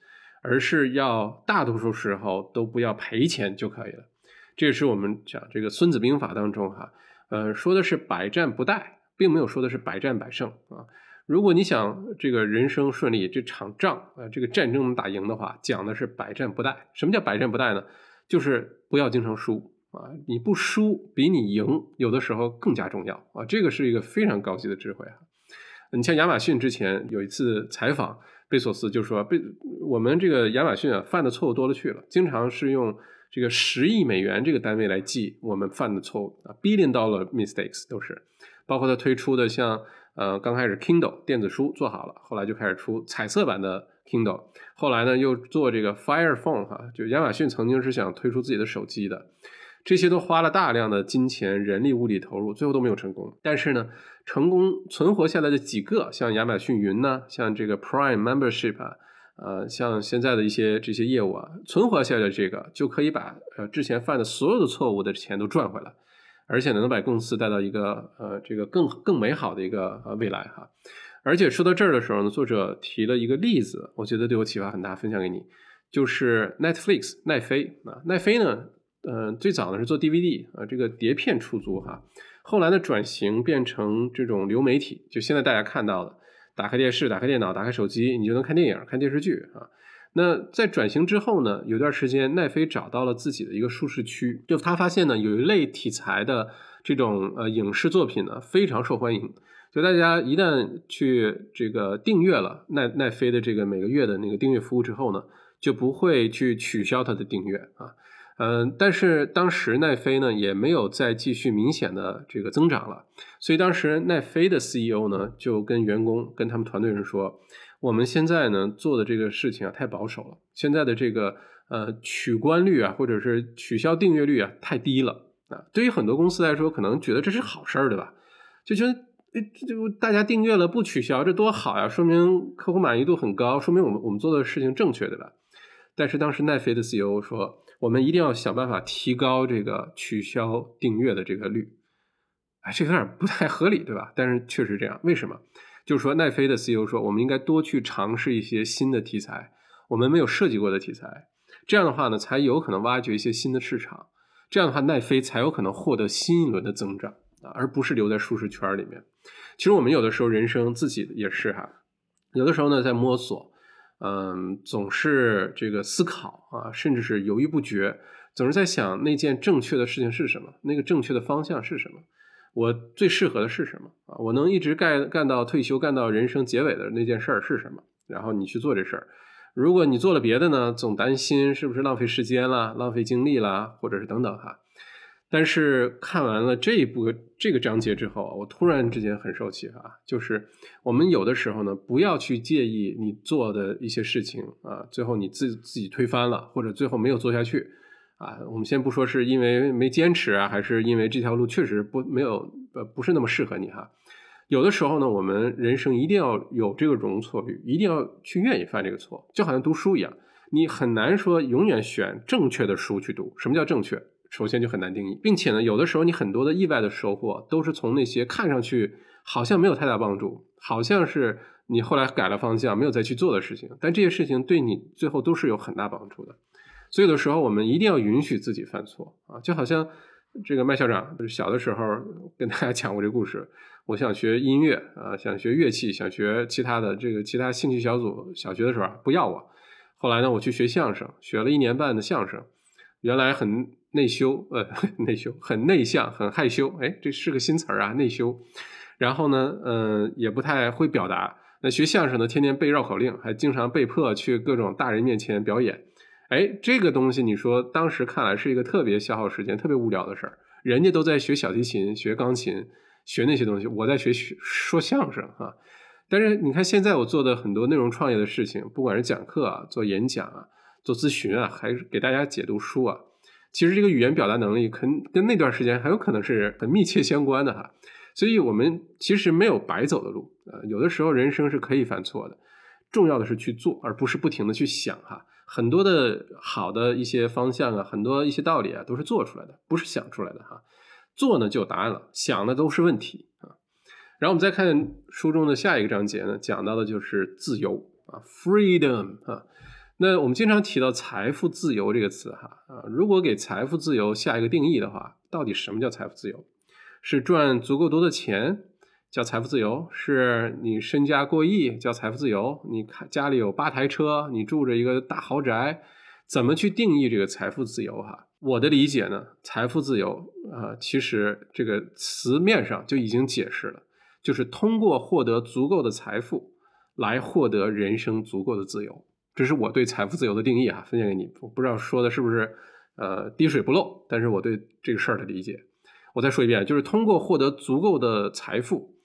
而是要大多数时候都不要赔钱就可以了。这也是我们讲这个《孙子兵法》当中哈。呃，说的是百战不殆，并没有说的是百战百胜啊。如果你想这个人生顺利，这场仗啊，这个战争能打赢的话，讲的是百战不殆。什么叫百战不殆呢？就是不要经常输啊，你不输比你赢有的时候更加重要啊。这个是一个非常高级的智慧啊。你像亚马逊之前有一次采访贝索斯，就说贝我们这个亚马逊啊犯的错误多了去了，经常是用。这个十亿美元这个单位来记我们犯的错误啊，billion dollar mistakes 都是。包括他推出的像呃刚开始 Kindle 电子书做好了，后来就开始出彩色版的 Kindle，后来呢又做这个 Fire Phone 哈，就亚马逊曾经是想推出自己的手机的，这些都花了大量的金钱、人力、物力投入，最后都没有成功。但是呢，成功存活下来的几个，像亚马逊云呢，像这个 Prime Membership 啊。呃，像现在的一些这些业务啊，存活下来这个就可以把呃之前犯的所有的错误的钱都赚回来，而且呢能把公司带到一个呃这个更更美好的一个呃未来哈。而且说到这儿的时候呢，作者提了一个例子，我觉得对我启发很大，分享给你，就是 Netflix 奈飞啊，奈飞呢，呃最早呢是做 DVD 啊这个碟片出租哈，后来呢转型变成这种流媒体，就现在大家看到的。打开电视，打开电脑，打开手机，你就能看电影、看电视剧啊。那在转型之后呢，有段时间奈飞找到了自己的一个舒适区，就他发现呢，有一类题材的这种呃影视作品呢非常受欢迎，就大家一旦去这个订阅了奈奈飞的这个每个月的那个订阅服务之后呢，就不会去取消它的订阅啊。嗯，但是当时奈飞呢也没有再继续明显的这个增长了，所以当时奈飞的 CEO 呢就跟员工跟他们团队人说，我们现在呢做的这个事情啊太保守了，现在的这个呃取关率啊或者是取消订阅率啊太低了啊，对于很多公司来说可能觉得这是好事儿对吧？就觉得哎这就大家订阅了不取消这多好呀，说明客户满意度很高，说明我们我们做的事情正确对吧？但是当时奈飞的 CEO 说。我们一定要想办法提高这个取消订阅的这个率，哎，这有点不太合理，对吧？但是确实这样，为什么？就是说，奈飞的 CEO 说，我们应该多去尝试一些新的题材，我们没有设计过的题材，这样的话呢，才有可能挖掘一些新的市场，这样的话，奈飞才有可能获得新一轮的增长啊，而不是留在舒适圈里面。其实我们有的时候人生自己也是哈，有的时候呢在摸索。嗯，总是这个思考啊，甚至是犹豫不决，总是在想那件正确的事情是什么，那个正确的方向是什么，我最适合的是什么啊？我能一直干干到退休，干到人生结尾的那件事儿是什么？然后你去做这事儿。如果你做了别的呢，总担心是不是浪费时间了、浪费精力了，或者是等等哈。但是看完了这一部这个章节之后，我突然之间很受启发，就是我们有的时候呢，不要去介意你做的一些事情啊，最后你自自己推翻了，或者最后没有做下去啊。我们先不说是因为没坚持啊，还是因为这条路确实不没有呃不是那么适合你哈。有的时候呢，我们人生一定要有这个容错率，一定要去愿意犯这个错，就好像读书一样，你很难说永远选正确的书去读。什么叫正确？首先就很难定义，并且呢，有的时候你很多的意外的收获都是从那些看上去好像没有太大帮助，好像是你后来改了方向没有再去做的事情，但这些事情对你最后都是有很大帮助的。所以有的时候我们一定要允许自己犯错啊，就好像这个麦校长小的时候跟大家讲过这故事，我想学音乐啊，想学乐器，想学其他的这个其他兴趣小组，小学的时候不要我，后来呢我去学相声，学了一年半的相声，原来很。内羞，呃，内羞，很内向，很害羞，哎，这是个新词儿啊，内羞。然后呢，嗯，也不太会表达。那学相声呢，天天背绕口令，还经常被迫去各种大人面前表演。哎，这个东西，你说当时看来是一个特别消耗时间、特别无聊的事儿。人家都在学小提琴、学钢琴、学那些东西，我在学说相声啊。但是你看现在我做的很多内容创业的事情，不管是讲课啊、做演讲啊、做咨询啊，还是给大家解读书啊。其实这个语言表达能力，跟跟那段时间很有可能是很密切相关的哈，所以我们其实没有白走的路啊，有的时候人生是可以犯错的，重要的是去做，而不是不停的去想哈。很多的好的一些方向啊，很多一些道理啊，都是做出来的，不是想出来的哈。做呢就有答案了，想的都是问题啊。然后我们再看书中的下一个章节呢，讲到的就是自由啊，freedom 啊。那我们经常提到财富自由这个词，哈啊，如果给财富自由下一个定义的话，到底什么叫财富自由？是赚足够多的钱叫财富自由？是你身家过亿叫财富自由？你看家里有八台车，你住着一个大豪宅，怎么去定义这个财富自由？哈，我的理解呢，财富自由啊，其实这个词面上就已经解释了，就是通过获得足够的财富来获得人生足够的自由。这是我对财富自由的定义啊，分享给你。我不知道说的是不是呃滴水不漏，但是我对这个事儿的理解，我再说一遍，就是通过获得足够的财富，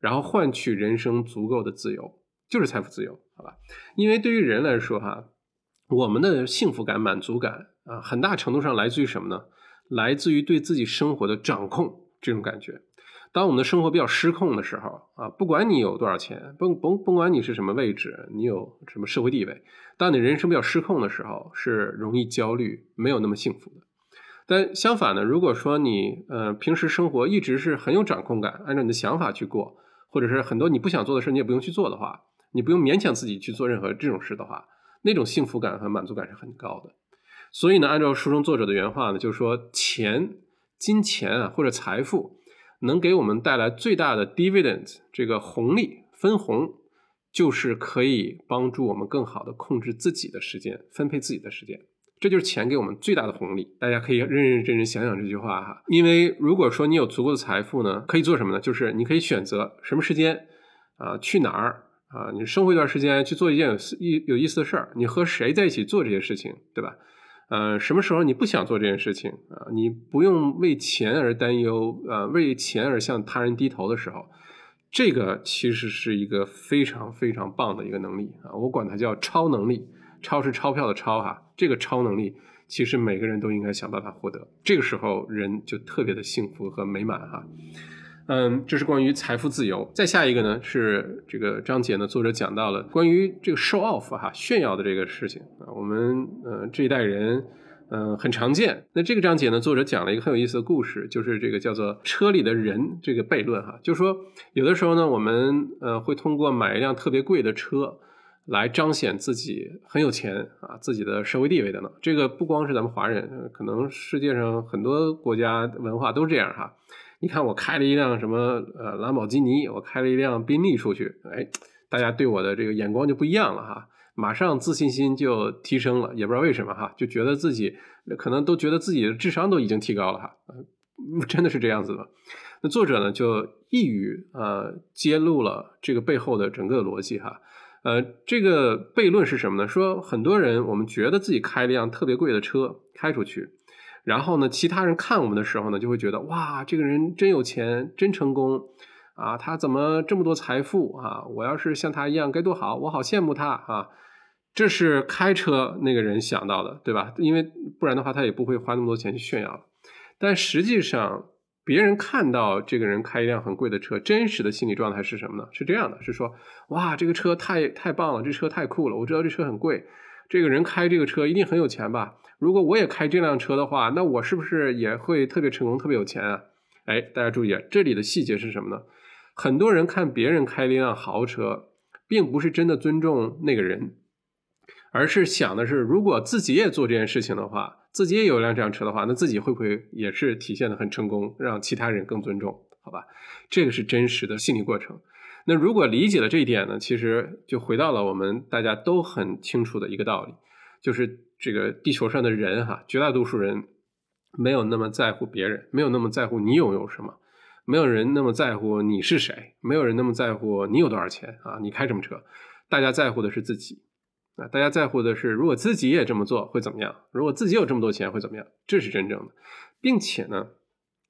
然后换取人生足够的自由，就是财富自由，好吧？因为对于人来说，哈，我们的幸福感、满足感啊，很大程度上来自于什么呢？来自于对自己生活的掌控这种感觉。当我们的生活比较失控的时候啊，不管你有多少钱，甭甭甭管你是什么位置，你有什么社会地位，当你人生比较失控的时候，是容易焦虑，没有那么幸福的。但相反呢，如果说你呃平时生活一直是很有掌控感，按照你的想法去过，或者是很多你不想做的事你也不用去做的话，你不用勉强自己去做任何这种事的话，那种幸福感和满足感是很高的。所以呢，按照书中作者的原话呢，就是说钱、金钱啊或者财富。能给我们带来最大的 dividend 这个红利分红，就是可以帮助我们更好的控制自己的时间，分配自己的时间，这就是钱给我们最大的红利。大家可以认认真真想想这句话哈，因为如果说你有足够的财富呢，可以做什么呢？就是你可以选择什么时间啊，去哪儿啊，你生活一段时间去做一件有意有意思的事儿，你和谁在一起做这些事情，对吧？呃，什么时候你不想做这件事情啊？你不用为钱而担忧，呃，为钱而向他人低头的时候，这个其实是一个非常非常棒的一个能力啊！我管它叫超能力，超是钞票的超哈。这个超能力其实每个人都应该想办法获得，这个时候人就特别的幸福和美满哈。嗯，这是关于财富自由。再下一个呢，是这个章节呢，作者讲到了关于这个 show off 哈炫耀的这个事情啊。我们呃这一代人嗯很常见。那这个章节呢，作者讲了一个很有意思的故事，就是这个叫做车里的人这个悖论哈。就是说有的时候呢，我们呃会通过买一辆特别贵的车来彰显自己很有钱啊，自己的社会地位等等。这个不光是咱们华人，可能世界上很多国家文化都这样哈。你看我开了一辆什么呃兰博基尼，我开了一辆宾利出去，哎，大家对我的这个眼光就不一样了哈，马上自信心就提升了，也不知道为什么哈，就觉得自己可能都觉得自己的智商都已经提高了哈，真的是这样子的。那作者呢就一语呃揭露了这个背后的整个逻辑哈，呃，这个悖论是什么呢？说很多人我们觉得自己开了一辆特别贵的车开出去。然后呢，其他人看我们的时候呢，就会觉得哇，这个人真有钱，真成功啊！他怎么这么多财富啊？我要是像他一样该多好，我好羡慕他啊！这是开车那个人想到的，对吧？因为不然的话，他也不会花那么多钱去炫耀。但实际上，别人看到这个人开一辆很贵的车，真实的心理状态是什么呢？是这样的：是说哇，这个车太太棒了，这车太酷了，我知道这车很贵，这个人开这个车一定很有钱吧？如果我也开这辆车的话，那我是不是也会特别成功、特别有钱啊？哎，大家注意啊，这里的细节是什么呢？很多人看别人开了一辆豪车，并不是真的尊重那个人，而是想的是，如果自己也做这件事情的话，自己也有辆这辆车的话，那自己会不会也是体现的很成功，让其他人更尊重？好吧，这个是真实的心理过程。那如果理解了这一点呢，其实就回到了我们大家都很清楚的一个道理，就是。这个地球上的人哈，绝大多数人没有那么在乎别人，没有那么在乎你拥有什么，没有人那么在乎你是谁，没有人那么在乎你有多少钱啊，你开什么车，大家在乎的是自己大家在乎的是如果自己也这么做会怎么样，如果自己有这么多钱会怎么样，这是真正的，并且呢，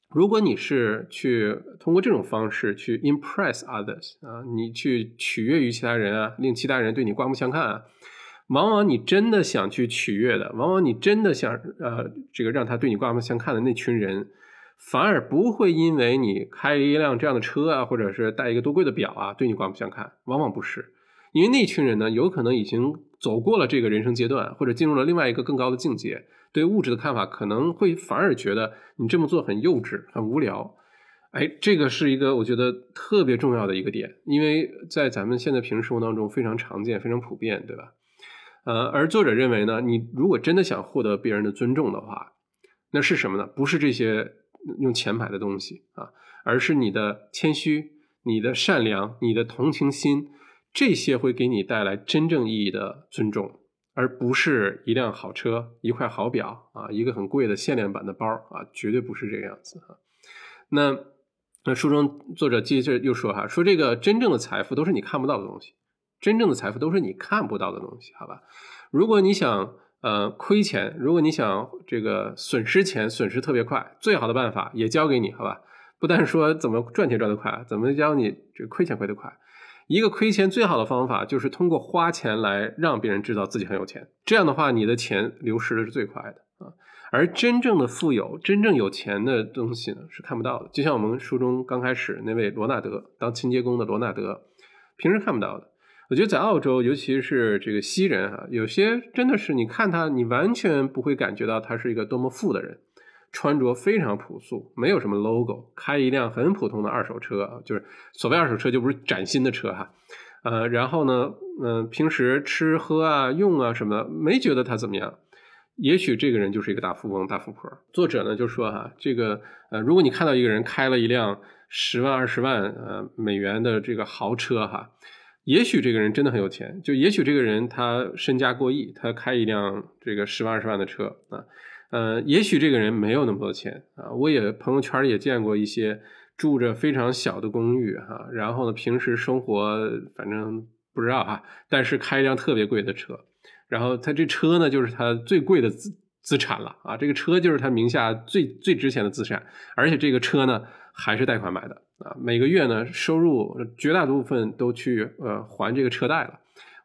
如果你是去通过这种方式去 impress others 啊，你去取悦于其他人啊，令其他人对你刮目相看啊。往往你真的想去取悦的，往往你真的想呃，这个让他对你刮目相看的那群人，反而不会因为你开一辆这样的车啊，或者是戴一个多贵的表啊，对你刮目相看。往往不是，因为那群人呢，有可能已经走过了这个人生阶段，或者进入了另外一个更高的境界，对物质的看法可能会反而觉得你这么做很幼稚、很无聊。哎，这个是一个我觉得特别重要的一个点，因为在咱们现在平时生活当中非常常见、非常普遍，对吧？呃，而作者认为呢，你如果真的想获得别人的尊重的话，那是什么呢？不是这些用钱买的东西啊，而是你的谦虚、你的善良、你的同情心，这些会给你带来真正意义的尊重，而不是一辆好车、一块好表啊，一个很贵的限量版的包啊，绝对不是这个样子哈。那那书中作者接着又说哈，说这个真正的财富都是你看不到的东西。真正的财富都是你看不到的东西，好吧？如果你想呃，亏钱，如果你想这个损失钱损失特别快，最好的办法也教给你，好吧？不但说怎么赚钱赚得快，怎么教你这亏钱亏得快。一个亏钱最好的方法就是通过花钱来让别人知道自己很有钱，这样的话你的钱流失的是最快的啊。而真正的富有、真正有钱的东西呢，是看不到的。就像我们书中刚开始那位罗纳德当清洁工的罗纳德，平时看不到的。我觉得在澳洲，尤其是这个西人啊，有些真的是你看他，你完全不会感觉到他是一个多么富的人。穿着非常朴素，没有什么 logo，开一辆很普通的二手车，就是所谓二手车就不是崭新的车哈，呃，然后呢，嗯，平时吃喝啊、用啊什么的，没觉得他怎么样。也许这个人就是一个大富翁、大富婆。作者呢就说哈，这个呃，如果你看到一个人开了一辆十万、二十万呃美元的这个豪车哈，也许这个人真的很有钱，就也许这个人他身家过亿，他开一辆这个十万、二十万的车啊。呃，也许这个人没有那么多钱啊，我也朋友圈也见过一些住着非常小的公寓哈，然后呢，平时生活反正不知道哈，但是开一辆特别贵的车，然后他这车呢就是他最贵的资资产了啊，这个车就是他名下最最值钱的资产，而且这个车呢还是贷款买的啊，每个月呢收入绝大部分都去呃还这个车贷了，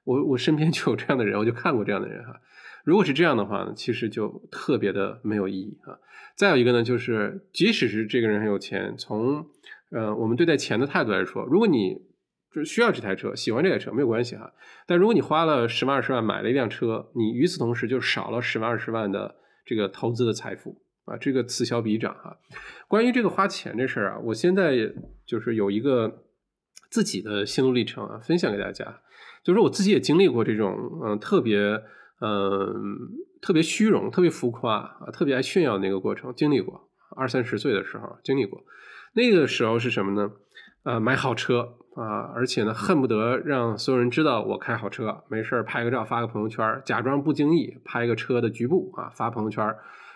我我身边就有这样的人，我就看过这样的人哈。如果是这样的话呢，其实就特别的没有意义啊。再有一个呢，就是即使是这个人很有钱，从呃我们对待钱的态度来说，如果你就需要这台车，喜欢这台车没有关系哈。但如果你花了十万二十万买了一辆车，你与此同时就少了十万二十万的这个投资的财富啊，这个此消彼长哈。关于这个花钱这事儿啊，我现在就是有一个自己的心路历程啊，分享给大家，就是我自己也经历过这种嗯特别。嗯，特别虚荣，特别浮夸啊，特别爱炫耀那个过程，经历过二三十岁的时候经历过。那个时候是什么呢？啊，买好车啊，而且呢，恨不得让所有人知道我开好车，没事拍个照发个朋友圈，假装不经意拍个车的局部啊发朋友圈，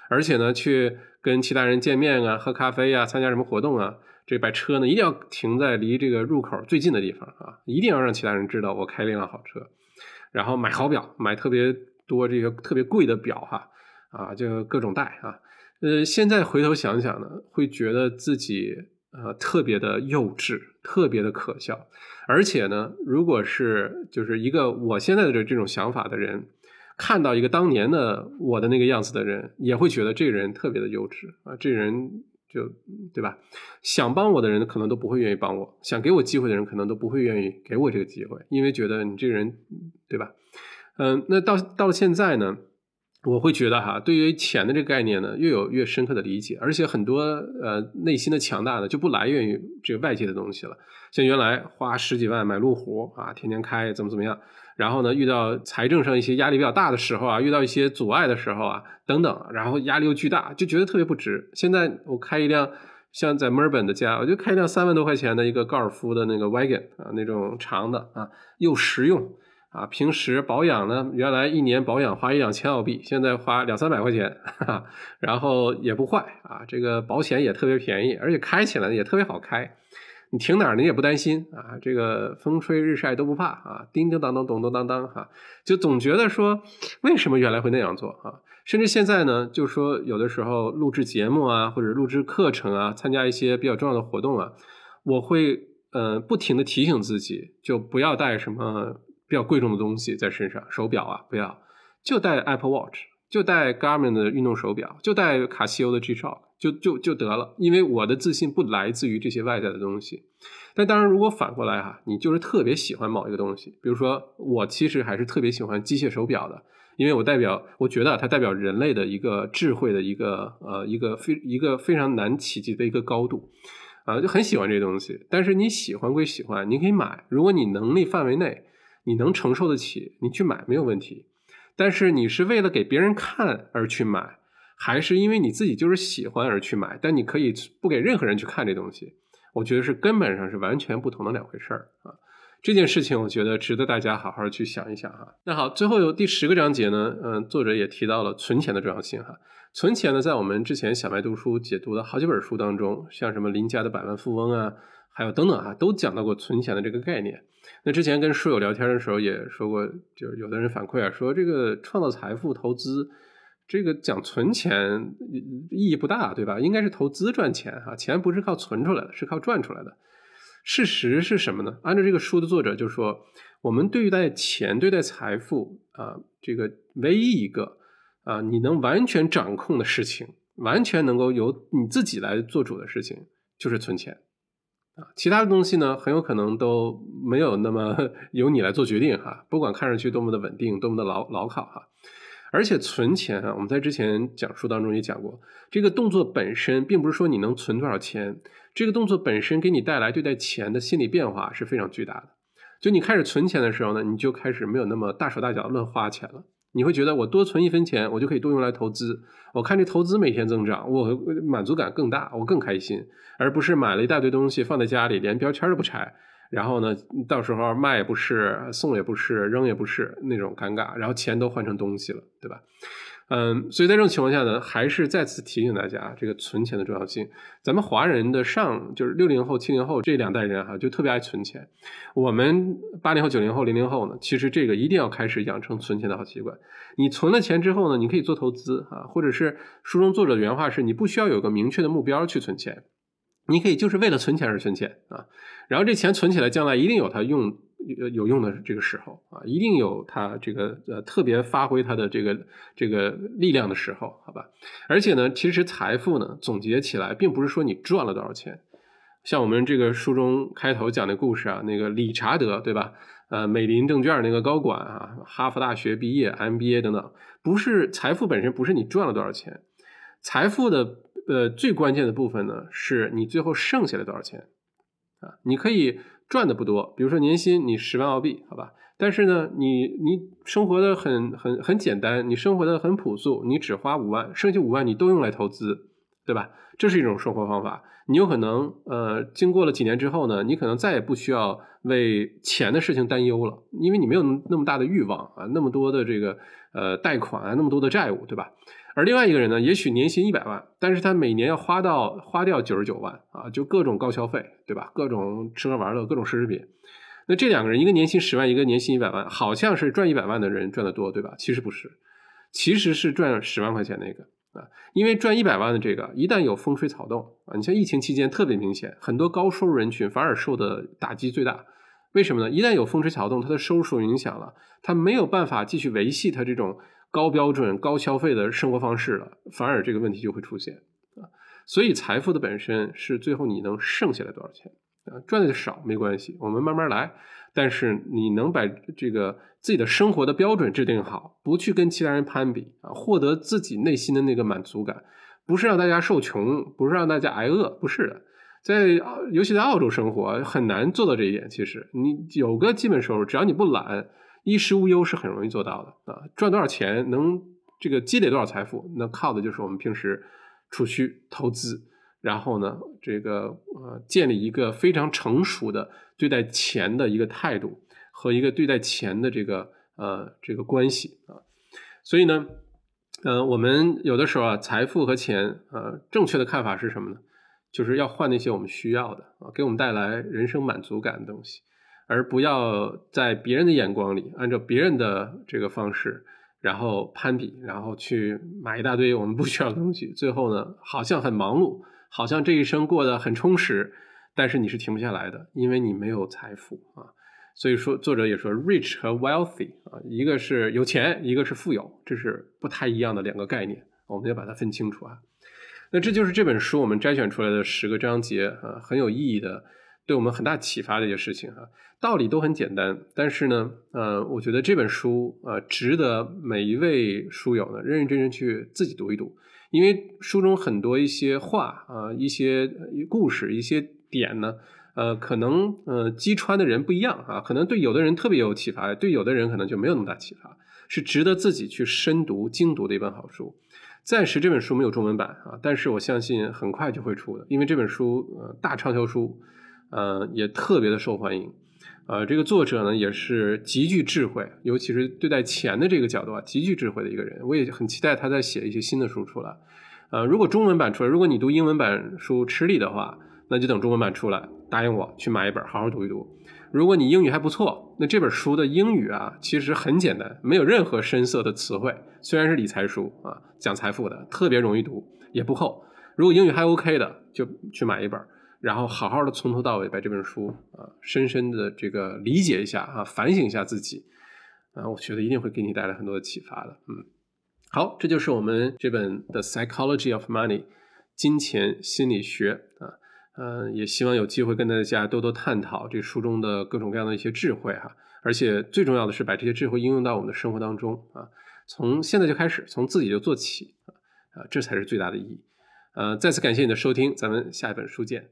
而且呢，去跟其他人见面啊，喝咖啡啊，参加什么活动啊，这把车呢一定要停在离这个入口最近的地方啊，一定要让其他人知道我开了一辆好车，然后买好表，买特别。多这个特别贵的表哈啊，就各种戴啊，呃，现在回头想想呢，会觉得自己呃特别的幼稚，特别的可笑。而且呢，如果是就是一个我现在的这这种想法的人，看到一个当年的我的那个样子的人，也会觉得这个人特别的幼稚啊，这人就对吧？想帮我的人可能都不会愿意帮我，想给我机会的人可能都不会愿意给我这个机会，因为觉得你这个人对吧？嗯，那到到了现在呢，我会觉得哈，对于钱的这个概念呢，越有越深刻的理解，而且很多呃内心的强大呢，就不来源于这个外界的东西了。像原来花十几万买路虎啊，天天开怎么怎么样，然后呢，遇到财政上一些压力比较大的时候啊，遇到一些阻碍的时候啊，等等，然后压力又巨大，就觉得特别不值。现在我开一辆像在墨尔本的家，我就开一辆三万多块钱的一个高尔夫的那个 wagon 啊，那种长的啊，又实用。啊，平时保养呢，原来一年保养花一两千澳币，现在花两三百块钱，哈哈，然后也不坏啊，这个保险也特别便宜，而且开起来也特别好开，你停哪儿你也不担心啊，这个风吹日晒都不怕啊，叮叮当当咚咚当当哈，就总觉得说为什么原来会那样做啊？甚至现在呢，就说有的时候录制节目啊，或者录制课程啊，参加一些比较重要的活动啊，我会呃不停的提醒自己，就不要带什么。比较贵重的东西在身上，手表啊，不要，就带 Apple Watch，就带 Garmin 的运动手表，就带卡西欧的 G-Shock，就就就得了。因为我的自信不来自于这些外在的东西。但当然，如果反过来哈，你就是特别喜欢某一个东西，比如说我其实还是特别喜欢机械手表的，因为我代表，我觉得它代表人类的一个智慧的一个呃一个非一个非常难企及的一个高度啊，就很喜欢这东西。但是你喜欢归喜欢，你可以买，如果你能力范围内。你能承受得起，你去买没有问题。但是你是为了给别人看而去买，还是因为你自己就是喜欢而去买？但你可以不给任何人去看这东西，我觉得是根本上是完全不同的两回事儿啊。这件事情我觉得值得大家好好去想一想哈。那好，最后有第十个章节呢，嗯，作者也提到了存钱的重要性哈。存钱呢，在我们之前小麦读书解读的好几本书当中，像什么林家的百万富翁啊。还有等等啊，都讲到过存钱的这个概念。那之前跟书友聊天的时候也说过，就是有的人反馈啊，说这个创造财富、投资，这个讲存钱意义不大，对吧？应该是投资赚钱啊，钱不是靠存出来的，是靠赚出来的。事实是什么呢？按照这个书的作者就说，我们对待钱、对待财富啊，这个唯一一个啊，你能完全掌控的事情，完全能够由你自己来做主的事情，就是存钱啊。其他的东西呢，很有可能都没有那么 由你来做决定哈。不管看上去多么的稳定，多么的牢牢靠哈。而且存钱啊，我们在之前讲述当中也讲过，这个动作本身并不是说你能存多少钱。这个动作本身给你带来对待钱的心理变化是非常巨大的。就你开始存钱的时候呢，你就开始没有那么大手大脚乱花钱了。你会觉得我多存一分钱，我就可以多用来投资。我看这投资每天增长，我满足感更大，我更开心，而不是买了一大堆东西放在家里，连标签都不拆。然后呢，到时候卖也不是，送也不是，扔也不是，那种尴尬。然后钱都换成东西了，对吧？嗯，所以在这种情况下呢，还是再次提醒大家这个存钱的重要性。咱们华人的上就是六零后、七零后这两代人哈，就特别爱存钱。我们八零后、九零后、零零后呢，其实这个一定要开始养成存钱的好习惯。你存了钱之后呢，你可以做投资啊，或者是书中作者原话是：你不需要有个明确的目标去存钱，你可以就是为了存钱而存钱啊。然后这钱存起来，将来一定有它用。有有用的这个时候啊，一定有它这个呃特别发挥它的这个这个力量的时候，好吧？而且呢，其实财富呢，总结起来，并不是说你赚了多少钱。像我们这个书中开头讲的故事啊，那个理查德，对吧？呃，美林证券那个高管啊，哈佛大学毕业，MBA 等等，不是财富本身，不是你赚了多少钱，财富的呃最关键的部分呢，是你最后剩下了多少钱啊？你可以。赚的不多，比如说年薪你十万澳币，好吧，但是呢，你你生活的很很很简单，你生活的很朴素，你只花五万，剩下五万你都用来投资，对吧？这是一种生活方法。你有可能呃，经过了几年之后呢，你可能再也不需要为钱的事情担忧了，因为你没有那么大的欲望啊，那么多的这个呃贷款啊，那么多的债务，对吧？而另外一个人呢，也许年薪一百万，但是他每年要花到花掉九十九万啊，就各种高消费，对吧？各种吃喝玩乐，各种奢侈品。那这两个人，一个年薪十万，一个年薪一百万，好像是赚一百万的人赚的多，对吧？其实不是，其实是赚十万块钱那个啊，因为赚一百万的这个，一旦有风吹草动啊，你像疫情期间特别明显，很多高收入人群反而受的打击最大。为什么呢？一旦有风吹草动，他的收入受影响了，他没有办法继续维系他这种。高标准、高消费的生活方式了，反而这个问题就会出现啊。所以财富的本身是最后你能剩下来多少钱啊？赚的少没关系，我们慢慢来。但是你能把这个自己的生活的标准制定好，不去跟其他人攀比啊，获得自己内心的那个满足感，不是让大家受穷，不是让大家挨饿，不是的。在尤其在澳洲生活很难做到这一点。其实你有个基本收入，只要你不懒。衣食无忧是很容易做到的啊！赚多少钱，能这个积累多少财富，那靠的就是我们平时储蓄、投资，然后呢，这个呃，建立一个非常成熟的对待钱的一个态度和一个对待钱的这个呃这个关系啊。所以呢，呃，我们有的时候啊，财富和钱呃，正确的看法是什么呢？就是要换那些我们需要的啊，给我们带来人生满足感的东西。而不要在别人的眼光里，按照别人的这个方式，然后攀比，然后去买一大堆我们不需要的东西。最后呢，好像很忙碌，好像这一生过得很充实，但是你是停不下来的，因为你没有财富啊。所以说，作者也说，rich 和 wealthy 啊，一个是有钱，一个是富有，这是不太一样的两个概念，我们要把它分清楚啊。那这就是这本书我们摘选出来的十个章节啊，很有意义的。对我们很大启发的一些事情哈，道理都很简单，但是呢，呃，我觉得这本书呃值得每一位书友呢认认真真去自己读一读，因为书中很多一些话啊，一些故事，一些点呢，呃，可能呃击穿的人不一样啊，可能对有的人特别有启发，对有的人可能就没有那么大启发，是值得自己去深读精读的一本好书。暂时这本书没有中文版啊，但是我相信很快就会出的，因为这本书呃大畅销书。呃，也特别的受欢迎，呃，这个作者呢也是极具智慧，尤其是对待钱的这个角度啊，极具智慧的一个人。我也很期待他在写一些新的书出来。呃，如果中文版出来，如果你读英文版书吃力的话，那就等中文版出来，答应我去买一本，好好读一读。如果你英语还不错，那这本书的英语啊，其实很简单，没有任何深涩的词汇。虽然是理财书啊，讲财富的，特别容易读，也不厚。如果英语还 OK 的，就去买一本，然后好好的从头到尾把这本书啊，深深的这个理解一下啊，反省一下自己啊，我觉得一定会给你带来很多的启发的。嗯，好，这就是我们这本《The Psychology of Money》金钱心理学啊。嗯，也希望有机会跟大家多多探讨这书中的各种各样的一些智慧哈，而且最重要的是把这些智慧应用到我们的生活当中啊，从现在就开始，从自己就做起，啊，这才是最大的意义。呃，再次感谢你的收听，咱们下一本书见。